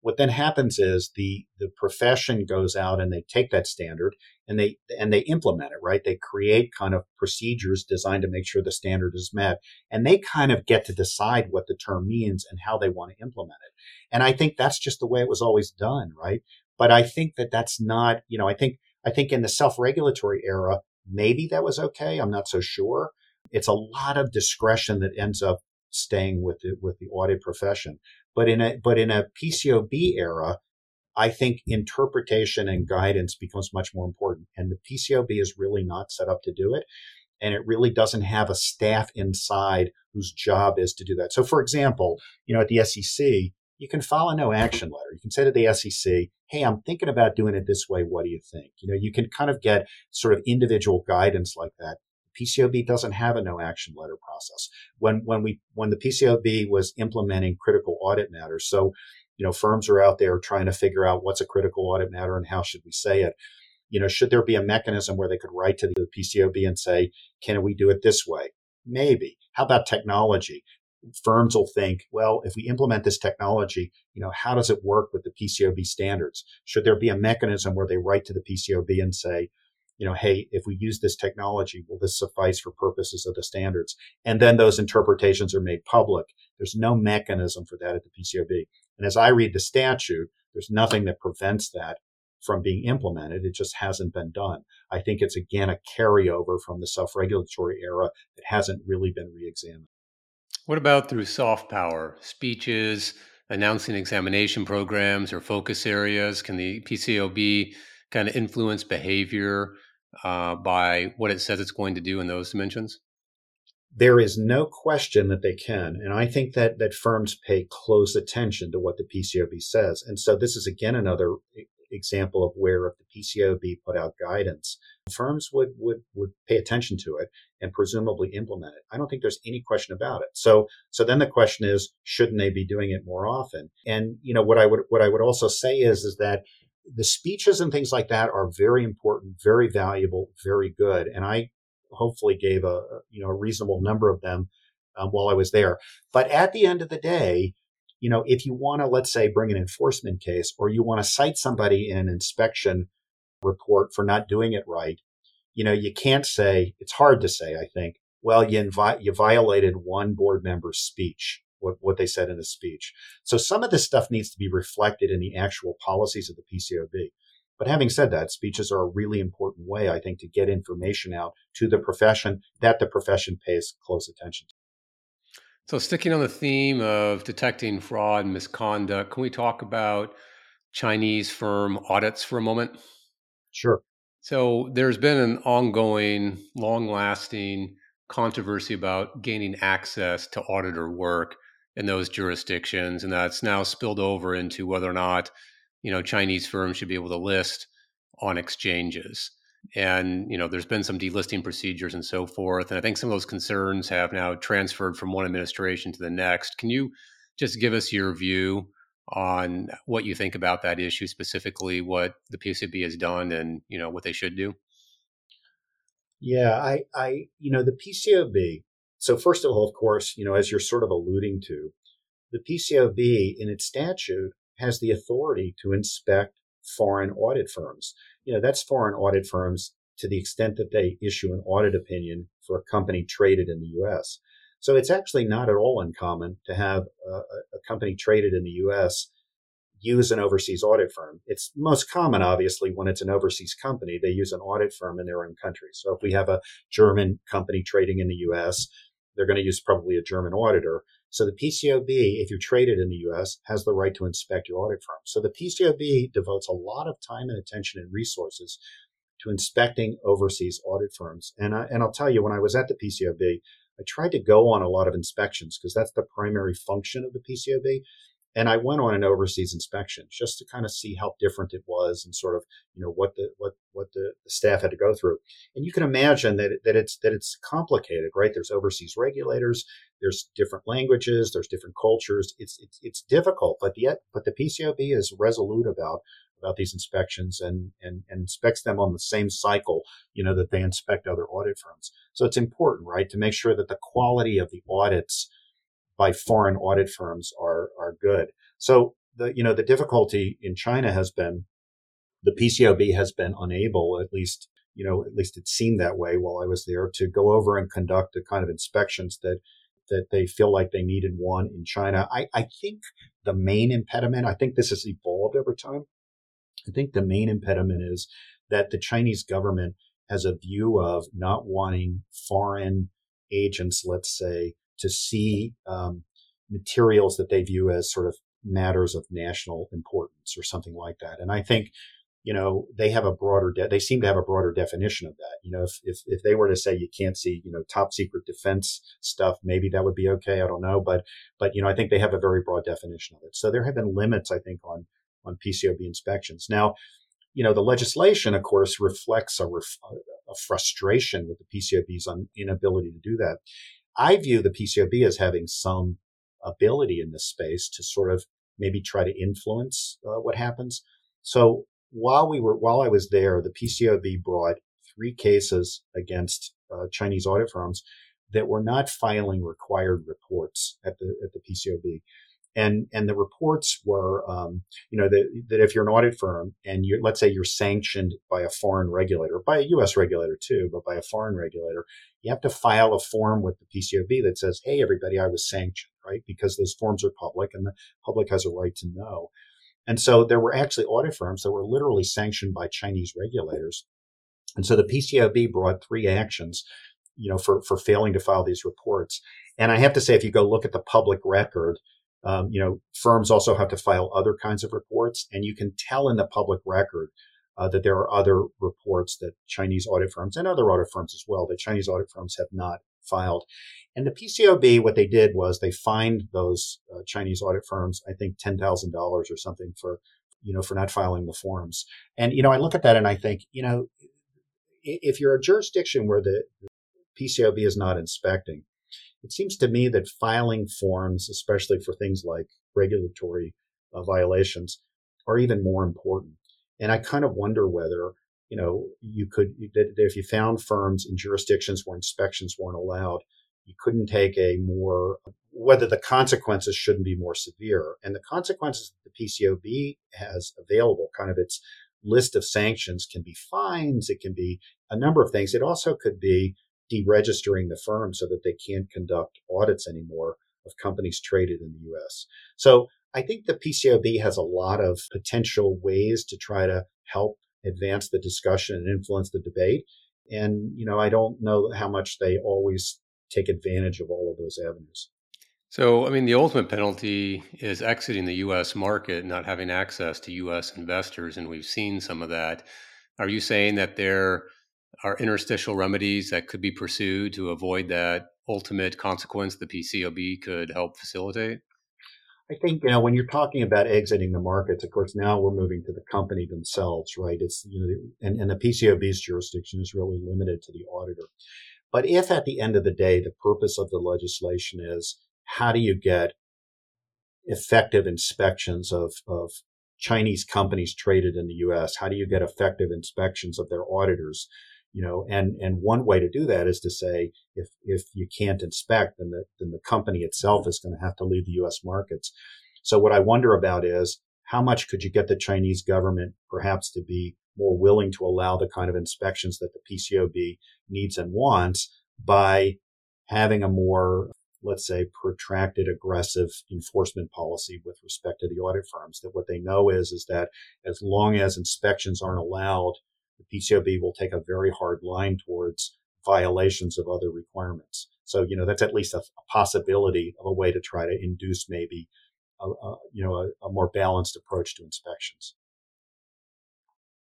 what then happens is the the profession goes out and they take that standard and they and they implement it right? They create kind of procedures designed to make sure the standard is met and they kind of get to decide what the term means and how they want to implement it. And i think that's just the way it was always done right? But i think that that's not you know i think i think in the self-regulatory era maybe that was okay i'm not so sure. It's a lot of discretion that ends up staying with the, with the audit profession but in a but in a PCAOB era, I think interpretation and guidance becomes much more important. And the PCAOB is really not set up to do it. And it really doesn't have a staff inside whose job is to do that. So, for example, you know, at the SEC, you can file a no action letter. You can say to the SEC, Hey, I'm thinking about doing it this way. What do you think? You know, you can kind of get sort of individual guidance like that. PCAOB doesn't have a no action letter process. When when we when the PCAOB was implementing critical audit matters, so you know firms are out there trying to figure out what's a critical audit matter and how should we say it. You know, should there be a mechanism where they could write to the PCAOB and say, "Can we do it this way?" Maybe. How about technology? Firms will think, well, if we implement this technology, you know, how does it work with the PCAOB standards? Should there be a mechanism where they write to the PCAOB and say, you know, hey, if we use this technology, will this suffice for purposes of the standards? And then those interpretations are made public. There's no mechanism for that at the PCAOB. And as I read the statute, there's nothing that prevents that from being implemented. It just hasn't been done. I think it's again a carryover from the self-regulatory era that hasn't really been re-examined. What about through soft power, speeches, announcing examination programs or focus areas? Can the PCAOB kind of influence behavior uh, by what it says it's going to do in those dimensions? There is no question that they can, and I think that that firms pay close attention to what the PCAOB says. And so this is again another example of where if the PCAOB put out guidance, firms would would would pay attention to it and presumably implement it. I don't think there's any question about it. So so then the question is, shouldn't they be doing it more often? And you know what I would what I would also say is is that the speeches and things like that are very important, very valuable, very good. And I hopefully gave a you know a reasonable number of them um, while I was there. But at the end of the day, you know, if you want to let's say bring an enforcement case or you want to cite somebody in an inspection report for not doing it right, you know, you can't say it's hard to say. I think well, you invi- you violated one board member's speech what, what they said in the speech. So some of this stuff needs to be reflected in the actual policies of the PCAOB. But having said that, speeches are a really important way, I think, to get information out to the profession that the profession pays close attention to. So, sticking on the theme of detecting fraud and misconduct, can we talk about Chinese firm audits for a moment? Sure. So, there's been an ongoing, long lasting controversy about gaining access to auditor work in those jurisdictions, and that's now spilled over into whether or not you know Chinese firms should be able to list on exchanges. And you know, there's been some delisting procedures and so forth, and I think some of those concerns have now transferred from one administration to the next. Can you just give us your view on what you think about that issue specifically, what the PCAOB has done, and you know what they should do? Yeah, I, I, you know, the PCAOB so first of all, of course, you know, as you're sort of alluding to, the PCAOB in its statute has the authority to inspect foreign audit firms. You know, that's foreign audit firms to the extent that they issue an audit opinion for a company traded in the U.S. So it's actually not at all uncommon to have a, a company traded in the U.S. use an overseas audit firm. It's most common, obviously, when it's an overseas company, they use an audit firm in their own country. So if we have a German company trading in the U.S., they're going to use probably a German auditor. So the PCAOB, if you trade it in the U.S., has the right to inspect your audit firm. So the PCAOB devotes a lot of time and attention and resources to inspecting overseas audit firms. And I, and I'll tell you, when I was at the PCAOB, I tried to go on a lot of inspections because that's the primary function of the PCAOB. And I went on an overseas inspection just to kind of see how different it was and sort of, you know, what the what what the, the staff had to go through. And you can imagine that that it's that it's complicated, right? There's overseas regulators, there's different languages, there's different cultures. It's it's it's difficult, but yet but the PCAOB is resolute about about these inspections and, and, and inspects them on the same cycle, you know, that they inspect other audit firms. So it's important, right, to make sure that the quality of the audits by foreign audit firms are, are good. So the, you know, the difficulty in China has been the PCAOB has been unable, at least, you know, at least it seemed that way while I was there to go over and conduct the kind of inspections that that they feel like they needed one in China. I, I think the main impediment, I think this has evolved over time. I think the main impediment is that the Chinese government has a view of not wanting foreign agents, let's say, to see um, materials that they view as sort of matters of national importance or something like that. And I think, you know, they have a broader, de- they seem to have a broader definition of that. You know, if, if, if they were to say you can't see, you know, top secret defense stuff, maybe that would be okay. I don't know. But, but, you know, I think they have a very broad definition of it. So there have been limits, I think, on, on PCAOB inspections. Now, you know, the legislation, of course, reflects a, ref- a frustration with the PCAOB's inability to do that. I view the PCAOB as having some ability in this space to sort of maybe try to influence uh, what happens. So while we were, while I was there, the PCAOB brought three cases against uh, Chinese audit firms that were not filing required reports at the at the PCAOB and and the reports were um, you know that, that if you're an audit firm and you let's say you're sanctioned by a foreign regulator by a US regulator too but by a foreign regulator you have to file a form with the PCAOB that says hey everybody I was sanctioned right? Because those forms are public and the public has a right to know. And so there were actually audit firms that were literally sanctioned by Chinese regulators. And so the PCAOB brought three actions you know for for failing to file these reports. And I have to say if you go look at the public record um, you know, firms also have to file other kinds of reports, and you can tell in the public record uh, that there are other reports that Chinese audit firms and other audit firms as well that Chinese audit firms have not filed. And the PCAOB, what they did was they fined those uh, Chinese audit firms, I think, ten thousand dollars or something for, you know, for not filing the forms. And you know, I look at that and I think, you know, if you're a jurisdiction where the PCAOB is not inspecting, it seems to me that filing forms, especially for things like regulatory uh, violations, are even more important. And I kind of wonder whether, you know, you could, that if you found firms in jurisdictions where inspections weren't allowed, you couldn't take a more, whether the consequences shouldn't be more severe. And the consequences that the PCAOB has available, kind of its list of sanctions can be fines, it can be a number of things. It also could be deregistering the firm so that they can't conduct audits anymore of companies traded in the US. So I think the PCAOB has a lot of potential ways to try to help advance the discussion and influence the debate. And, you know, I don't know how much they always take advantage of all of those avenues. So, I mean, the ultimate penalty is exiting the US market, not having access to US investors. And we've seen some of that. Are you saying that there are interstitial remedies that could be pursued to avoid that ultimate consequence the PCAOB could help facilitate? I think you know when you're talking about exiting the markets, of course, now we're moving to the company themselves, right? It's you know, and, and the PCAOB's jurisdiction is really limited to the auditor. But if at the end of the day, the purpose of the legislation is how do you get effective inspections of, of Chinese companies traded in the U.S.? How do you get effective inspections of their auditors? You know and and one way to do that is to say if if you can't inspect then the then the company itself is going to have to leave the US markets so what i wonder about is how much could you get the Chinese government perhaps to be more willing to allow the kind of inspections that the PCAOB needs and wants by having a more, let's say, protracted, aggressive enforcement policy with respect to the audit firms. That what they know is, is that as long as inspections aren't allowed, the PCAOB will take a very hard line towards violations of other requirements. So, you know, that's at least a, a possibility of a way to try to induce maybe, a, a you know, a, a more balanced approach to inspections.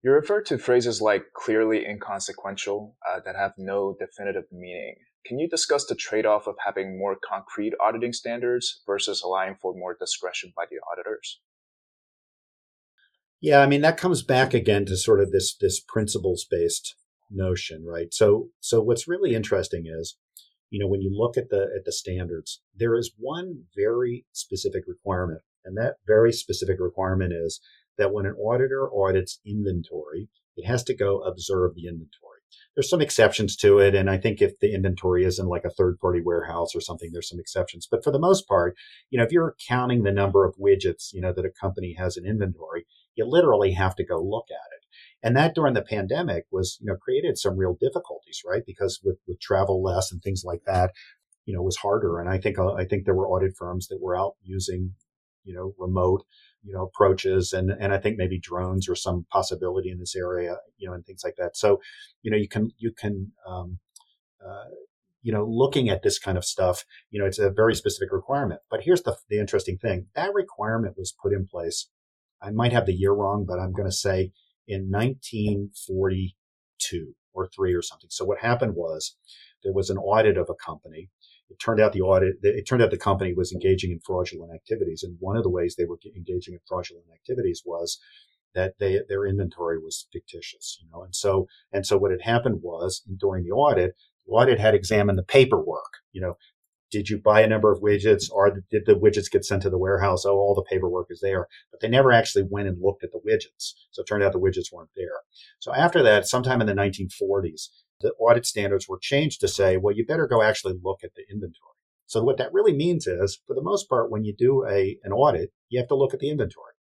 You refer to phrases like clearly inconsequential uh, that have no definitive meaning. Can you discuss the trade off of having more concrete auditing standards versus allowing for more discretion by the auditors? Yeah, I mean that comes back again to sort of this this principles based notion, right? So so what's really interesting is, you know, when you look at the at the standards, there is one very specific requirement, and that very specific requirement is that when an auditor audits inventory, it has to go observe the inventory. There's some exceptions to it. And I think if the inventory is in like a third party warehouse or something, there's some exceptions. But for the most part, you know, if you're counting the number of widgets, you know, that a company has in inventory, you literally have to go look at it. And that during the pandemic was, you know, created some real difficulties, right? Because with, with travel less and things like that, you know, it was harder. And I think, uh, I think there were audit firms that were out using, you know, remote you know approaches and and I think maybe drones or some possibility in this area you know and things like that so you know you can you can um, uh, you know looking at this kind of stuff you know it's a very specific requirement but here's the the interesting thing that requirement was put in place I might have the year wrong but I'm going to say in 1942 or 3 or something so what happened was there was an audit of a company it turned out the audit, it turned out the company was engaging in fraudulent activities. And one of the ways they were engaging in fraudulent activities was that they, their inventory was fictitious, you know. And so, and so what had happened was during the audit, the audit had examined the paperwork, you know, did you buy a number of widgets or did the widgets get sent to the warehouse? Oh, all the paperwork is there, but they never actually went and looked at the widgets. So it turned out the widgets weren't there. So after that, sometime in the 1940s, the audit standards were changed to say, well, you better go actually look at the inventory. So what that really means is, for the most part, when you do a, an audit, you have to look at the inventory.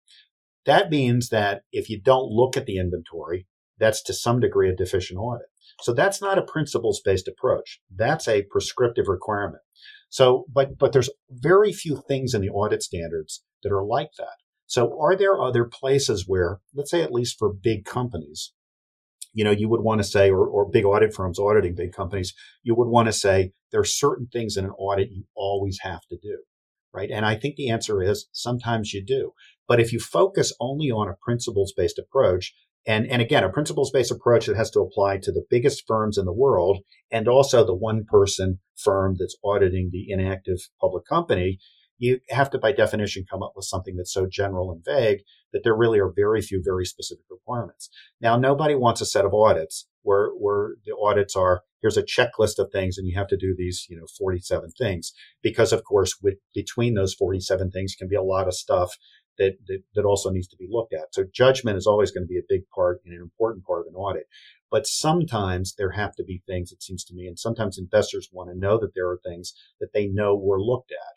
That means that if you don't look at the inventory, that's to some degree a deficient audit. So that's not a principles based approach. That's a prescriptive requirement. So, but, but there's very few things in the audit standards that are like that. So are there other places where, let's say at least for big companies, you know, you would want to say, or, or big audit firms auditing big companies, you would want to say there are certain things in an audit you always have to do, right? And I think the answer is sometimes you do. But if you focus only on a principles based approach, and, and again, a principles based approach that has to apply to the biggest firms in the world and also the one person firm that's auditing the inactive public company, you have to, by definition, come up with something that's so general and vague that there really are very few very specific requirements. Now, nobody wants a set of audits where, where the audits are, here's a checklist of things and you have to do these, you know, 47 things. Because of course, with between those 47 things can be a lot of stuff that, that, that also needs to be looked at. So judgment is always going to be a big part and an important part of an audit. But sometimes there have to be things, it seems to me, and sometimes investors want to know that there are things that they know were looked at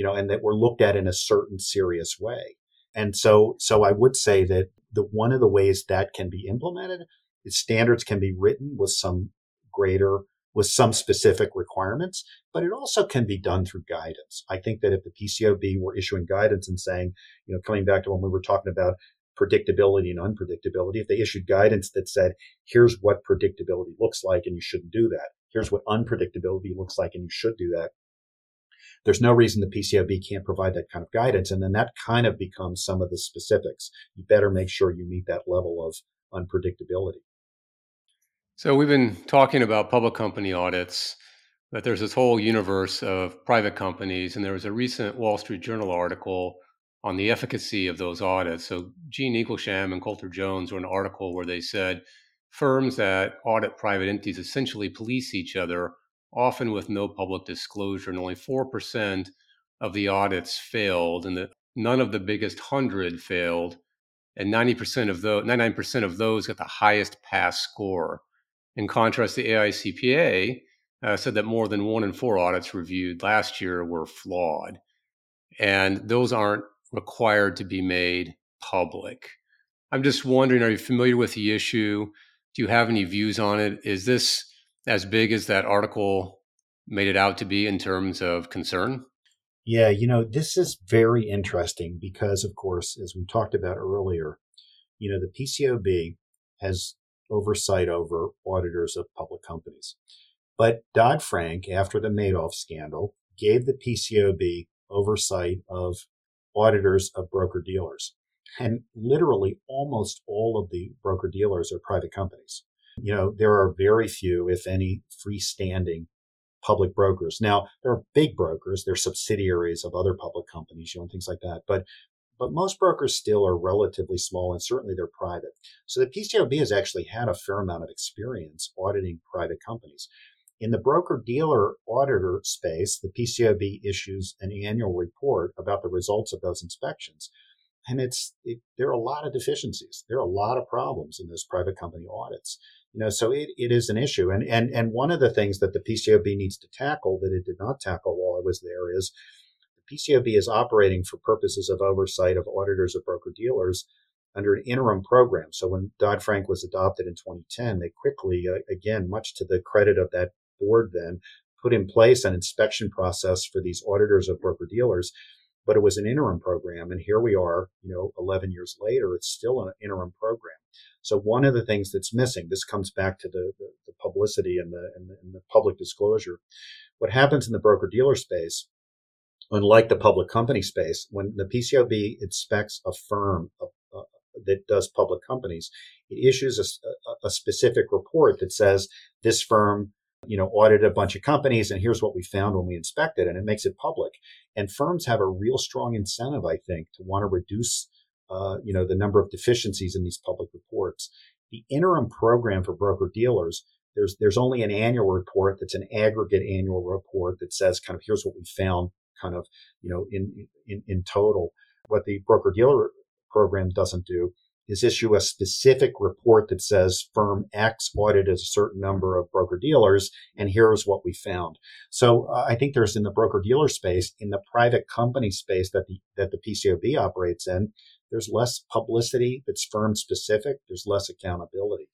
you know, and that were looked at in a certain serious way. And so, so I would say that the one of the ways that can be implemented is standards can be written with some greater, with some specific requirements, but it also can be done through guidance. I think that if the PCAOB were issuing guidance and saying, you know, coming back to when we were talking about predictability and unpredictability, if they issued guidance that said, here's what predictability looks like and you shouldn't do that. Here's what unpredictability looks like and you should do that there's no reason the PCAOB can't provide that kind of guidance. And then that kind of becomes some of the specifics. You better make sure you meet that level of unpredictability. So we've been talking about public company audits, but there's this whole universe of private companies. And there was a recent Wall Street Journal article on the efficacy of those audits. So Jean Eaglesham and Coulter Jones wrote an article where they said firms that audit private entities essentially police each other often with no public disclosure, and only 4% of the audits failed, and none of the biggest 100 failed, and 90% of those, 99% of those got the highest pass score. In contrast, the AICPA uh, said that more than one in four audits reviewed last year were flawed. And those aren't required to be made public. I'm just wondering, are you familiar with the issue? Do you have any views on it? Is this as big as that article made it out to be in terms of concern? Yeah, you know, this is very interesting because, of course, as we talked about earlier, you know, the PCAOB has oversight over auditors of public companies. But Dodd Frank, after the Madoff scandal, gave the PCAOB oversight of auditors of broker dealers. And literally almost all of the broker dealers are private companies. You know, there are very few, if any, freestanding public brokers. Now, there are big brokers, they're subsidiaries of other public companies, you know, and things like that. But but most brokers still are relatively small and certainly they're private. So the PCAOB has actually had a fair amount of experience auditing private companies. In the broker dealer auditor space, the PCAOB issues an annual report about the results of those inspections. And it's, it, there are a lot of deficiencies. There are a lot of problems in those private company audits. You know, so it, it is an issue. And, and, and one of the things that the PCAOB needs to tackle that it did not tackle while I was there is the PCAOB is operating for purposes of oversight of auditors of broker dealers under an interim program. So when Dodd Frank was adopted in 2010, they quickly, uh, again, much to the credit of that board then, put in place an inspection process for these auditors of broker dealers. But it was an interim program. And here we are, you know, 11 years later, it's still an interim program. So one of the things that's missing, this comes back to the, the, the publicity and the, and the, and the public disclosure. What happens in the broker dealer space, unlike the public company space, when the PCAOB inspects a firm that does public companies, it issues a, a, specific report that says this firm, you know, audited a bunch of companies and here's what we found when we inspected and it makes it public. And firms have a real strong incentive, I think, to want to reduce uh, you know, the number of deficiencies in these public reports. The interim program for broker dealers, there's there's only an annual report that's an aggregate annual report that says kind of here's what we found, kind of you know in in, in total. What the broker dealer program doesn't do is issue a specific report that says firm X audited a certain number of broker dealers, and here's what we found. So uh, I think there's in the broker dealer space, in the private company space that the that the PCAOB operates in, there's less publicity that's firm specific. There's less accountability.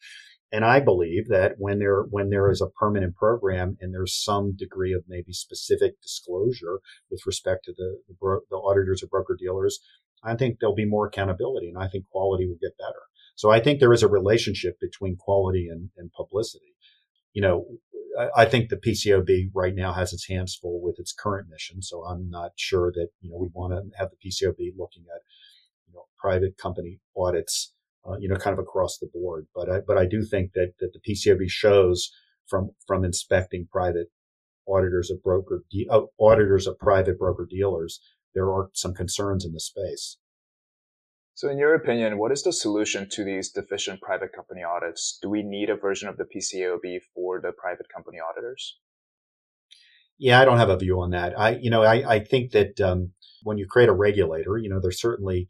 And I believe that when there when there is a permanent program and there's some degree of maybe specific disclosure with respect to the the, bro- the auditors or broker dealers, I think there'll be more accountability, and I think quality will get better. So I think there is a relationship between quality and, and publicity. You know, I, I think the PCAOB right now has its hands full with its current mission, so I'm not sure that you know we want to have the PCAOB looking at you know, private company audits, uh, you know, kind of across the board. But I, but I do think that, that the PCAOB shows from, from inspecting private auditors of broker, de- uh, auditors of private broker dealers, there are some concerns in the space. So, in your opinion, what is the solution to these deficient private company audits? Do we need a version of the PCAOB for the private company auditors? Yeah, I don't have a view on that. I, you know, I, I think that um, when you create a regulator, you know, there's certainly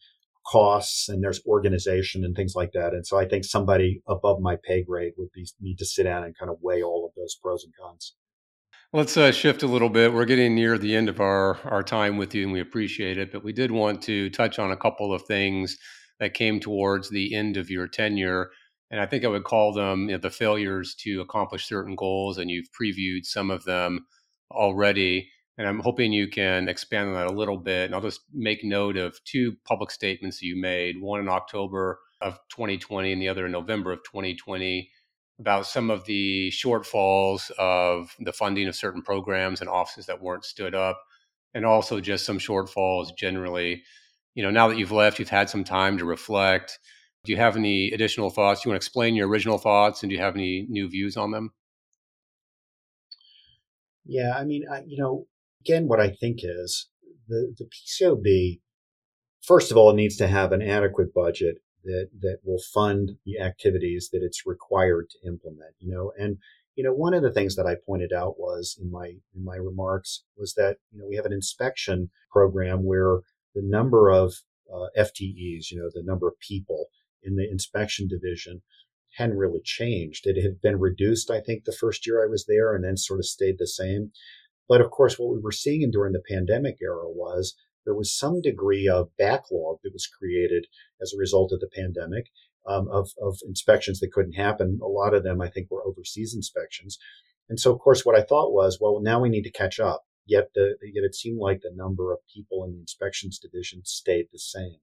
costs and there's organization and things like that. And so I think somebody above my pay grade would be need to sit down and kind of weigh all of those pros and cons. Let's uh, shift a little bit. We're getting near the end of our, our time with you, and we appreciate it. But we did want to touch on a couple of things that came towards the end of your tenure. And I think I would call them you know, the failures to accomplish certain goals. And you've previewed some of them already. And I'm hoping you can expand on that a little bit. And I'll just make note of two public statements you made one in October of 2020 and the other in November of 2020 about some of the shortfalls of the funding of certain programs and offices that weren't stood up, and also just some shortfalls generally. You know, now that you've left, you've had some time to reflect. Do you have any additional thoughts? Do you want to explain your original thoughts and do you have any new views on them? Yeah, I mean, I, you know, again, what I think is the, the PCAOB, first of all, needs to have an adequate budget that, that will fund the activities that it's required to implement, you know, and, you know, one of the things that I pointed out was in my, in my remarks was that, you know, we have an inspection program where the number of uh, FTEs, you know, the number of people in the inspection division hadn't really changed. It had been reduced, I think, the first year I was there and then sort of stayed the same. But of course, what we were seeing during the pandemic era was there was some degree of backlog that was created as a result of the pandemic um, of, of inspections that couldn't happen. A lot of them, I think, were overseas inspections. And so, of course, what I thought was, well, now we need to catch up. Yet, the, yet it seemed like the number of people in the inspections division stayed the same.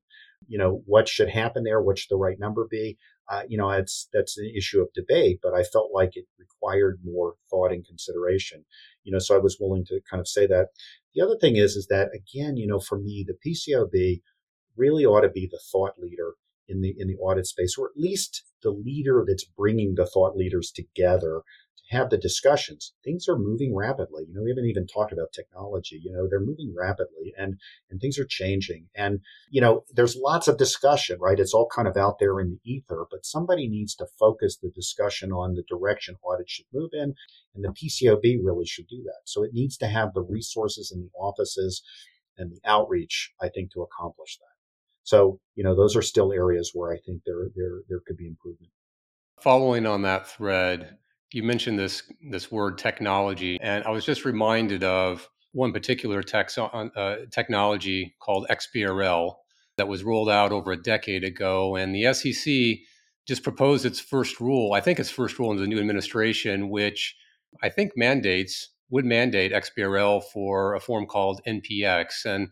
You know, what should happen there? What should the right number be? Uh, you know, it's, that's an issue of debate, but I felt like it required more thought and consideration. You know, so I was willing to kind of say that. The other thing is, is that again, you know, for me, the PCAOB really ought to be the thought leader in the in the audit space, or at least the leader that's bringing the thought leaders together to have the discussions. Things are moving rapidly. You know, we haven't even talked about technology. You know, they're moving rapidly, and and things are changing. And you know, there's lots of discussion, right? It's all kind of out there in the ether, but somebody needs to focus the discussion on the direction audit should move in, and the PCAOB really should do that. So it needs to have the resources in the offices and the outreach, I think, to accomplish that. So, you know, those are still areas where I think there there there could be improvement. Following on that thread, you mentioned this this word technology, and I was just reminded of one particular tech, uh, technology called XBRL that was rolled out over a decade ago, and the SEC just proposed its first rule. I think its first rule in the new administration, which I think mandates would mandate XBRL for a form called NPX, and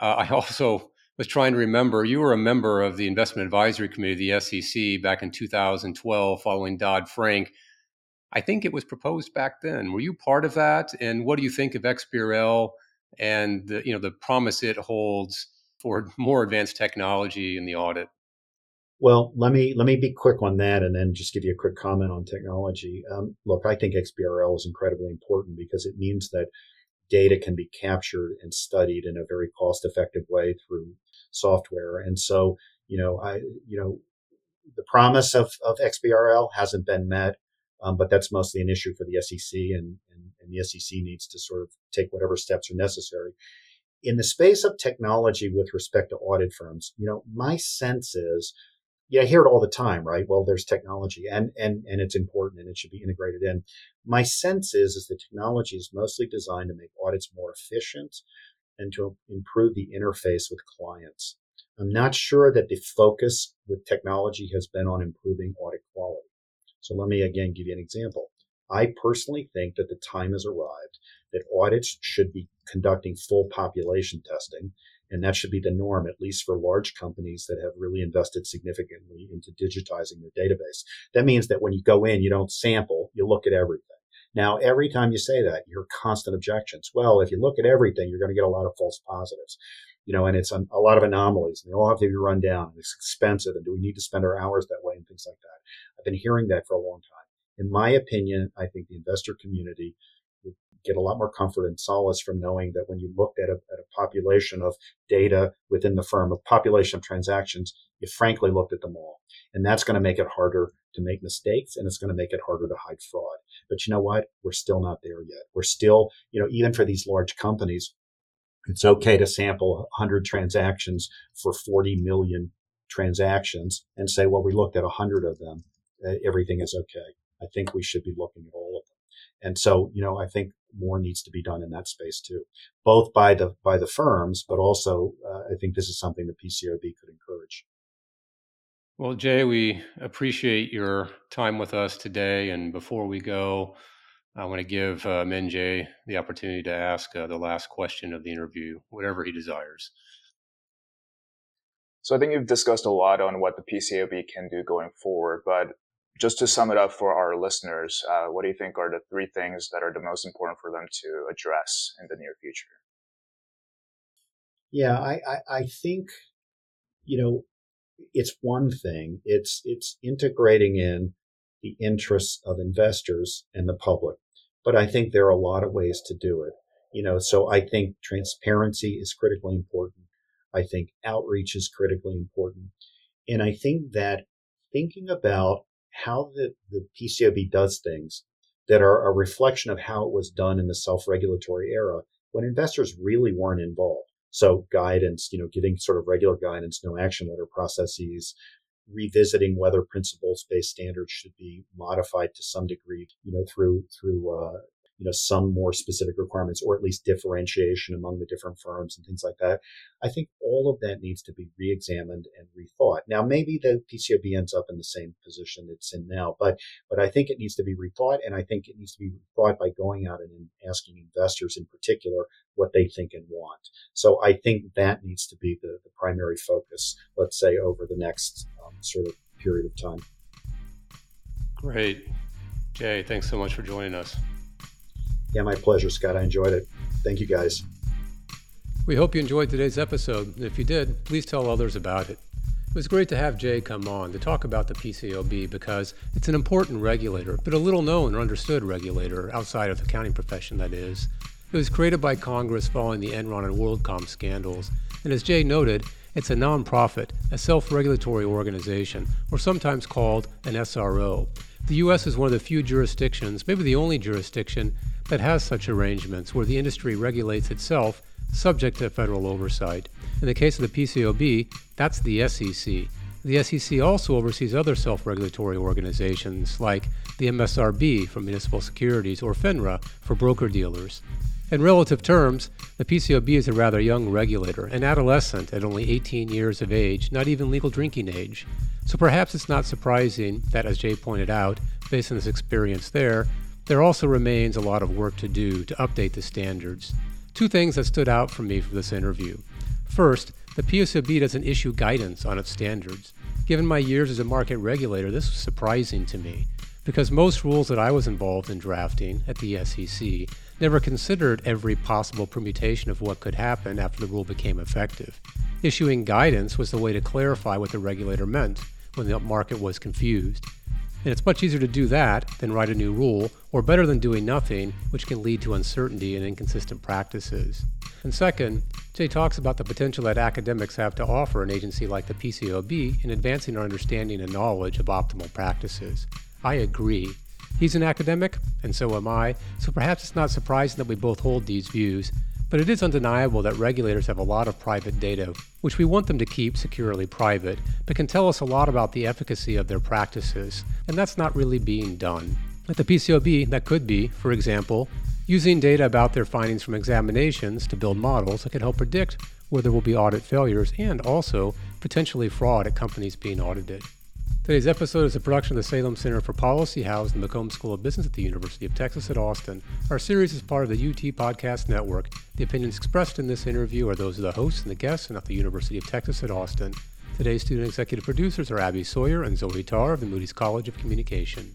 uh, I also was trying to remember you were a member of the investment advisory committee of the SEC back in 2012 following Dodd Frank. I think it was proposed back then. Were you part of that? And what do you think of XBRL and the, you know the promise it holds for more advanced technology in the audit? Well, let me let me be quick on that, and then just give you a quick comment on technology. Um, look, I think XBRL is incredibly important because it means that data can be captured and studied in a very cost effective way through software. And so, you know, I, you know, the promise of, of XBRL hasn't been met, um, but that's mostly an issue for the SEC and, and, and the SEC needs to sort of take whatever steps are necessary. In the space of technology with respect to audit firms, you know, my sense is yeah, I hear it all the time, right? Well, there's technology and, and, and it's important and it should be integrated in. My sense is, is the technology is mostly designed to make audits more efficient and to improve the interface with clients. I'm not sure that the focus with technology has been on improving audit quality. So let me again give you an example. I personally think that the time has arrived that audits should be conducting full population testing and that should be the norm, at least for large companies that have really invested significantly into digitizing their database. That means that when you go in, you don't sample, you look at everything. Now, every time you say that, you hear constant objections. Well, if you look at everything, you're going to get a lot of false positives. You know, and it's a, lot of anomalies and they all have to be run down and it's expensive. And do we need to spend our hours that way and things like that? I've been hearing that for a long time. In my opinion, I think the investor community would get a lot more comfort and solace from knowing that when you looked at a, at a population of data within the firm, a population of transactions, you frankly looked at them all. And that's going to make it harder to make mistakes and it's going to make it harder to hide fraud. But you know what? We're still not there yet. We're still, you know, even for these large companies, it's okay to sample 100 transactions for 40 million transactions and say, well, we looked at 100 of them. Uh, everything is okay. I think we should be looking at all of them. And so, you know, I think more needs to be done in that space too, both by the by the firms, but also uh, I think this is something the PCAOB could encourage. Well, Jay, we appreciate your time with us today. And before we go, I want to give uh, Minjay the opportunity to ask uh, the last question of the interview, whatever he desires. So I think you've discussed a lot on what the PCAOB can do going forward, but just to sum it up for our listeners, uh, what do you think are the three things that are the most important for them to address in the near future? Yeah, I, I, I think, you know, it's one thing. It's it's integrating in the interests of investors and the public. But I think there are a lot of ways to do it. You know, so I think transparency is critically important. I think outreach is critically important. And I think that thinking about how the, the PCAOB does things that are a reflection of how it was done in the self-regulatory era when investors really weren't involved. So guidance, you know, giving sort of regular guidance, no action letter processes, revisiting whether principles-based standards should be modified to some degree, you know, through through uh, you know, some more specific requirements or at least differentiation among the different firms and things like that. I think all of that needs to be re-examined and rethought. Now, maybe the PCAOB ends up in the same position it's in now, but but I think it needs to be rethought, and I think it needs to be rethought by going out and asking investors in particular what they think and want. So I think that needs to be the, the primary focus, let's say, over the next sort of period of time. Great. Jay, thanks so much for joining us. Yeah, my pleasure, Scott. I enjoyed it. Thank you, guys. We hope you enjoyed today's episode. If you did, please tell others about it. It was great to have Jay come on to talk about the PCAOB because it's an important regulator, but a little known or understood regulator outside of the accounting profession, that is. It was created by Congress following the Enron and WorldCom scandals, and as Jay noted, it's a nonprofit, a self regulatory organization, or sometimes called an SRO. The U.S. is one of the few jurisdictions, maybe the only jurisdiction, that has such arrangements where the industry regulates itself subject to federal oversight. In the case of the PCAOB, that's the SEC. The SEC also oversees other self regulatory organizations like the MSRB for municipal securities or FINRA for broker dealers. In relative terms, the PCAOB is a rather young regulator, an adolescent at only 18 years of age, not even legal drinking age. So perhaps it's not surprising that, as Jay pointed out, based on his experience there, there also remains a lot of work to do to update the standards. Two things that stood out for me from this interview. First, the PCAOB doesn't issue guidance on its standards. Given my years as a market regulator, this was surprising to me because most rules that I was involved in drafting at the SEC never considered every possible permutation of what could happen after the rule became effective. Issuing guidance was the way to clarify what the regulator meant when the market was confused. And it's much easier to do that than write a new rule, or better than doing nothing, which can lead to uncertainty and inconsistent practices. And second, Jay talks about the potential that academics have to offer an agency like the PCAOB in advancing our understanding and knowledge of optimal practices. I agree. He's an academic, and so am I, so perhaps it's not surprising that we both hold these views, but it is undeniable that regulators have a lot of private data, which we want them to keep securely private, but can tell us a lot about the efficacy of their practices, and that's not really being done. At the PCAOB, that could be, for example, using data about their findings from examinations to build models that can help predict where there will be audit failures and also potentially fraud at companies being audited. Today's episode is a production of the Salem Center for Policy, housed in the McCombs School of Business at the University of Texas at Austin. Our series is part of the UT Podcast Network. The opinions expressed in this interview are those of the hosts and the guests and at the University of Texas at Austin. Today's student executive producers are Abby Sawyer and Zoe Tarr of the Moody's College of Communication.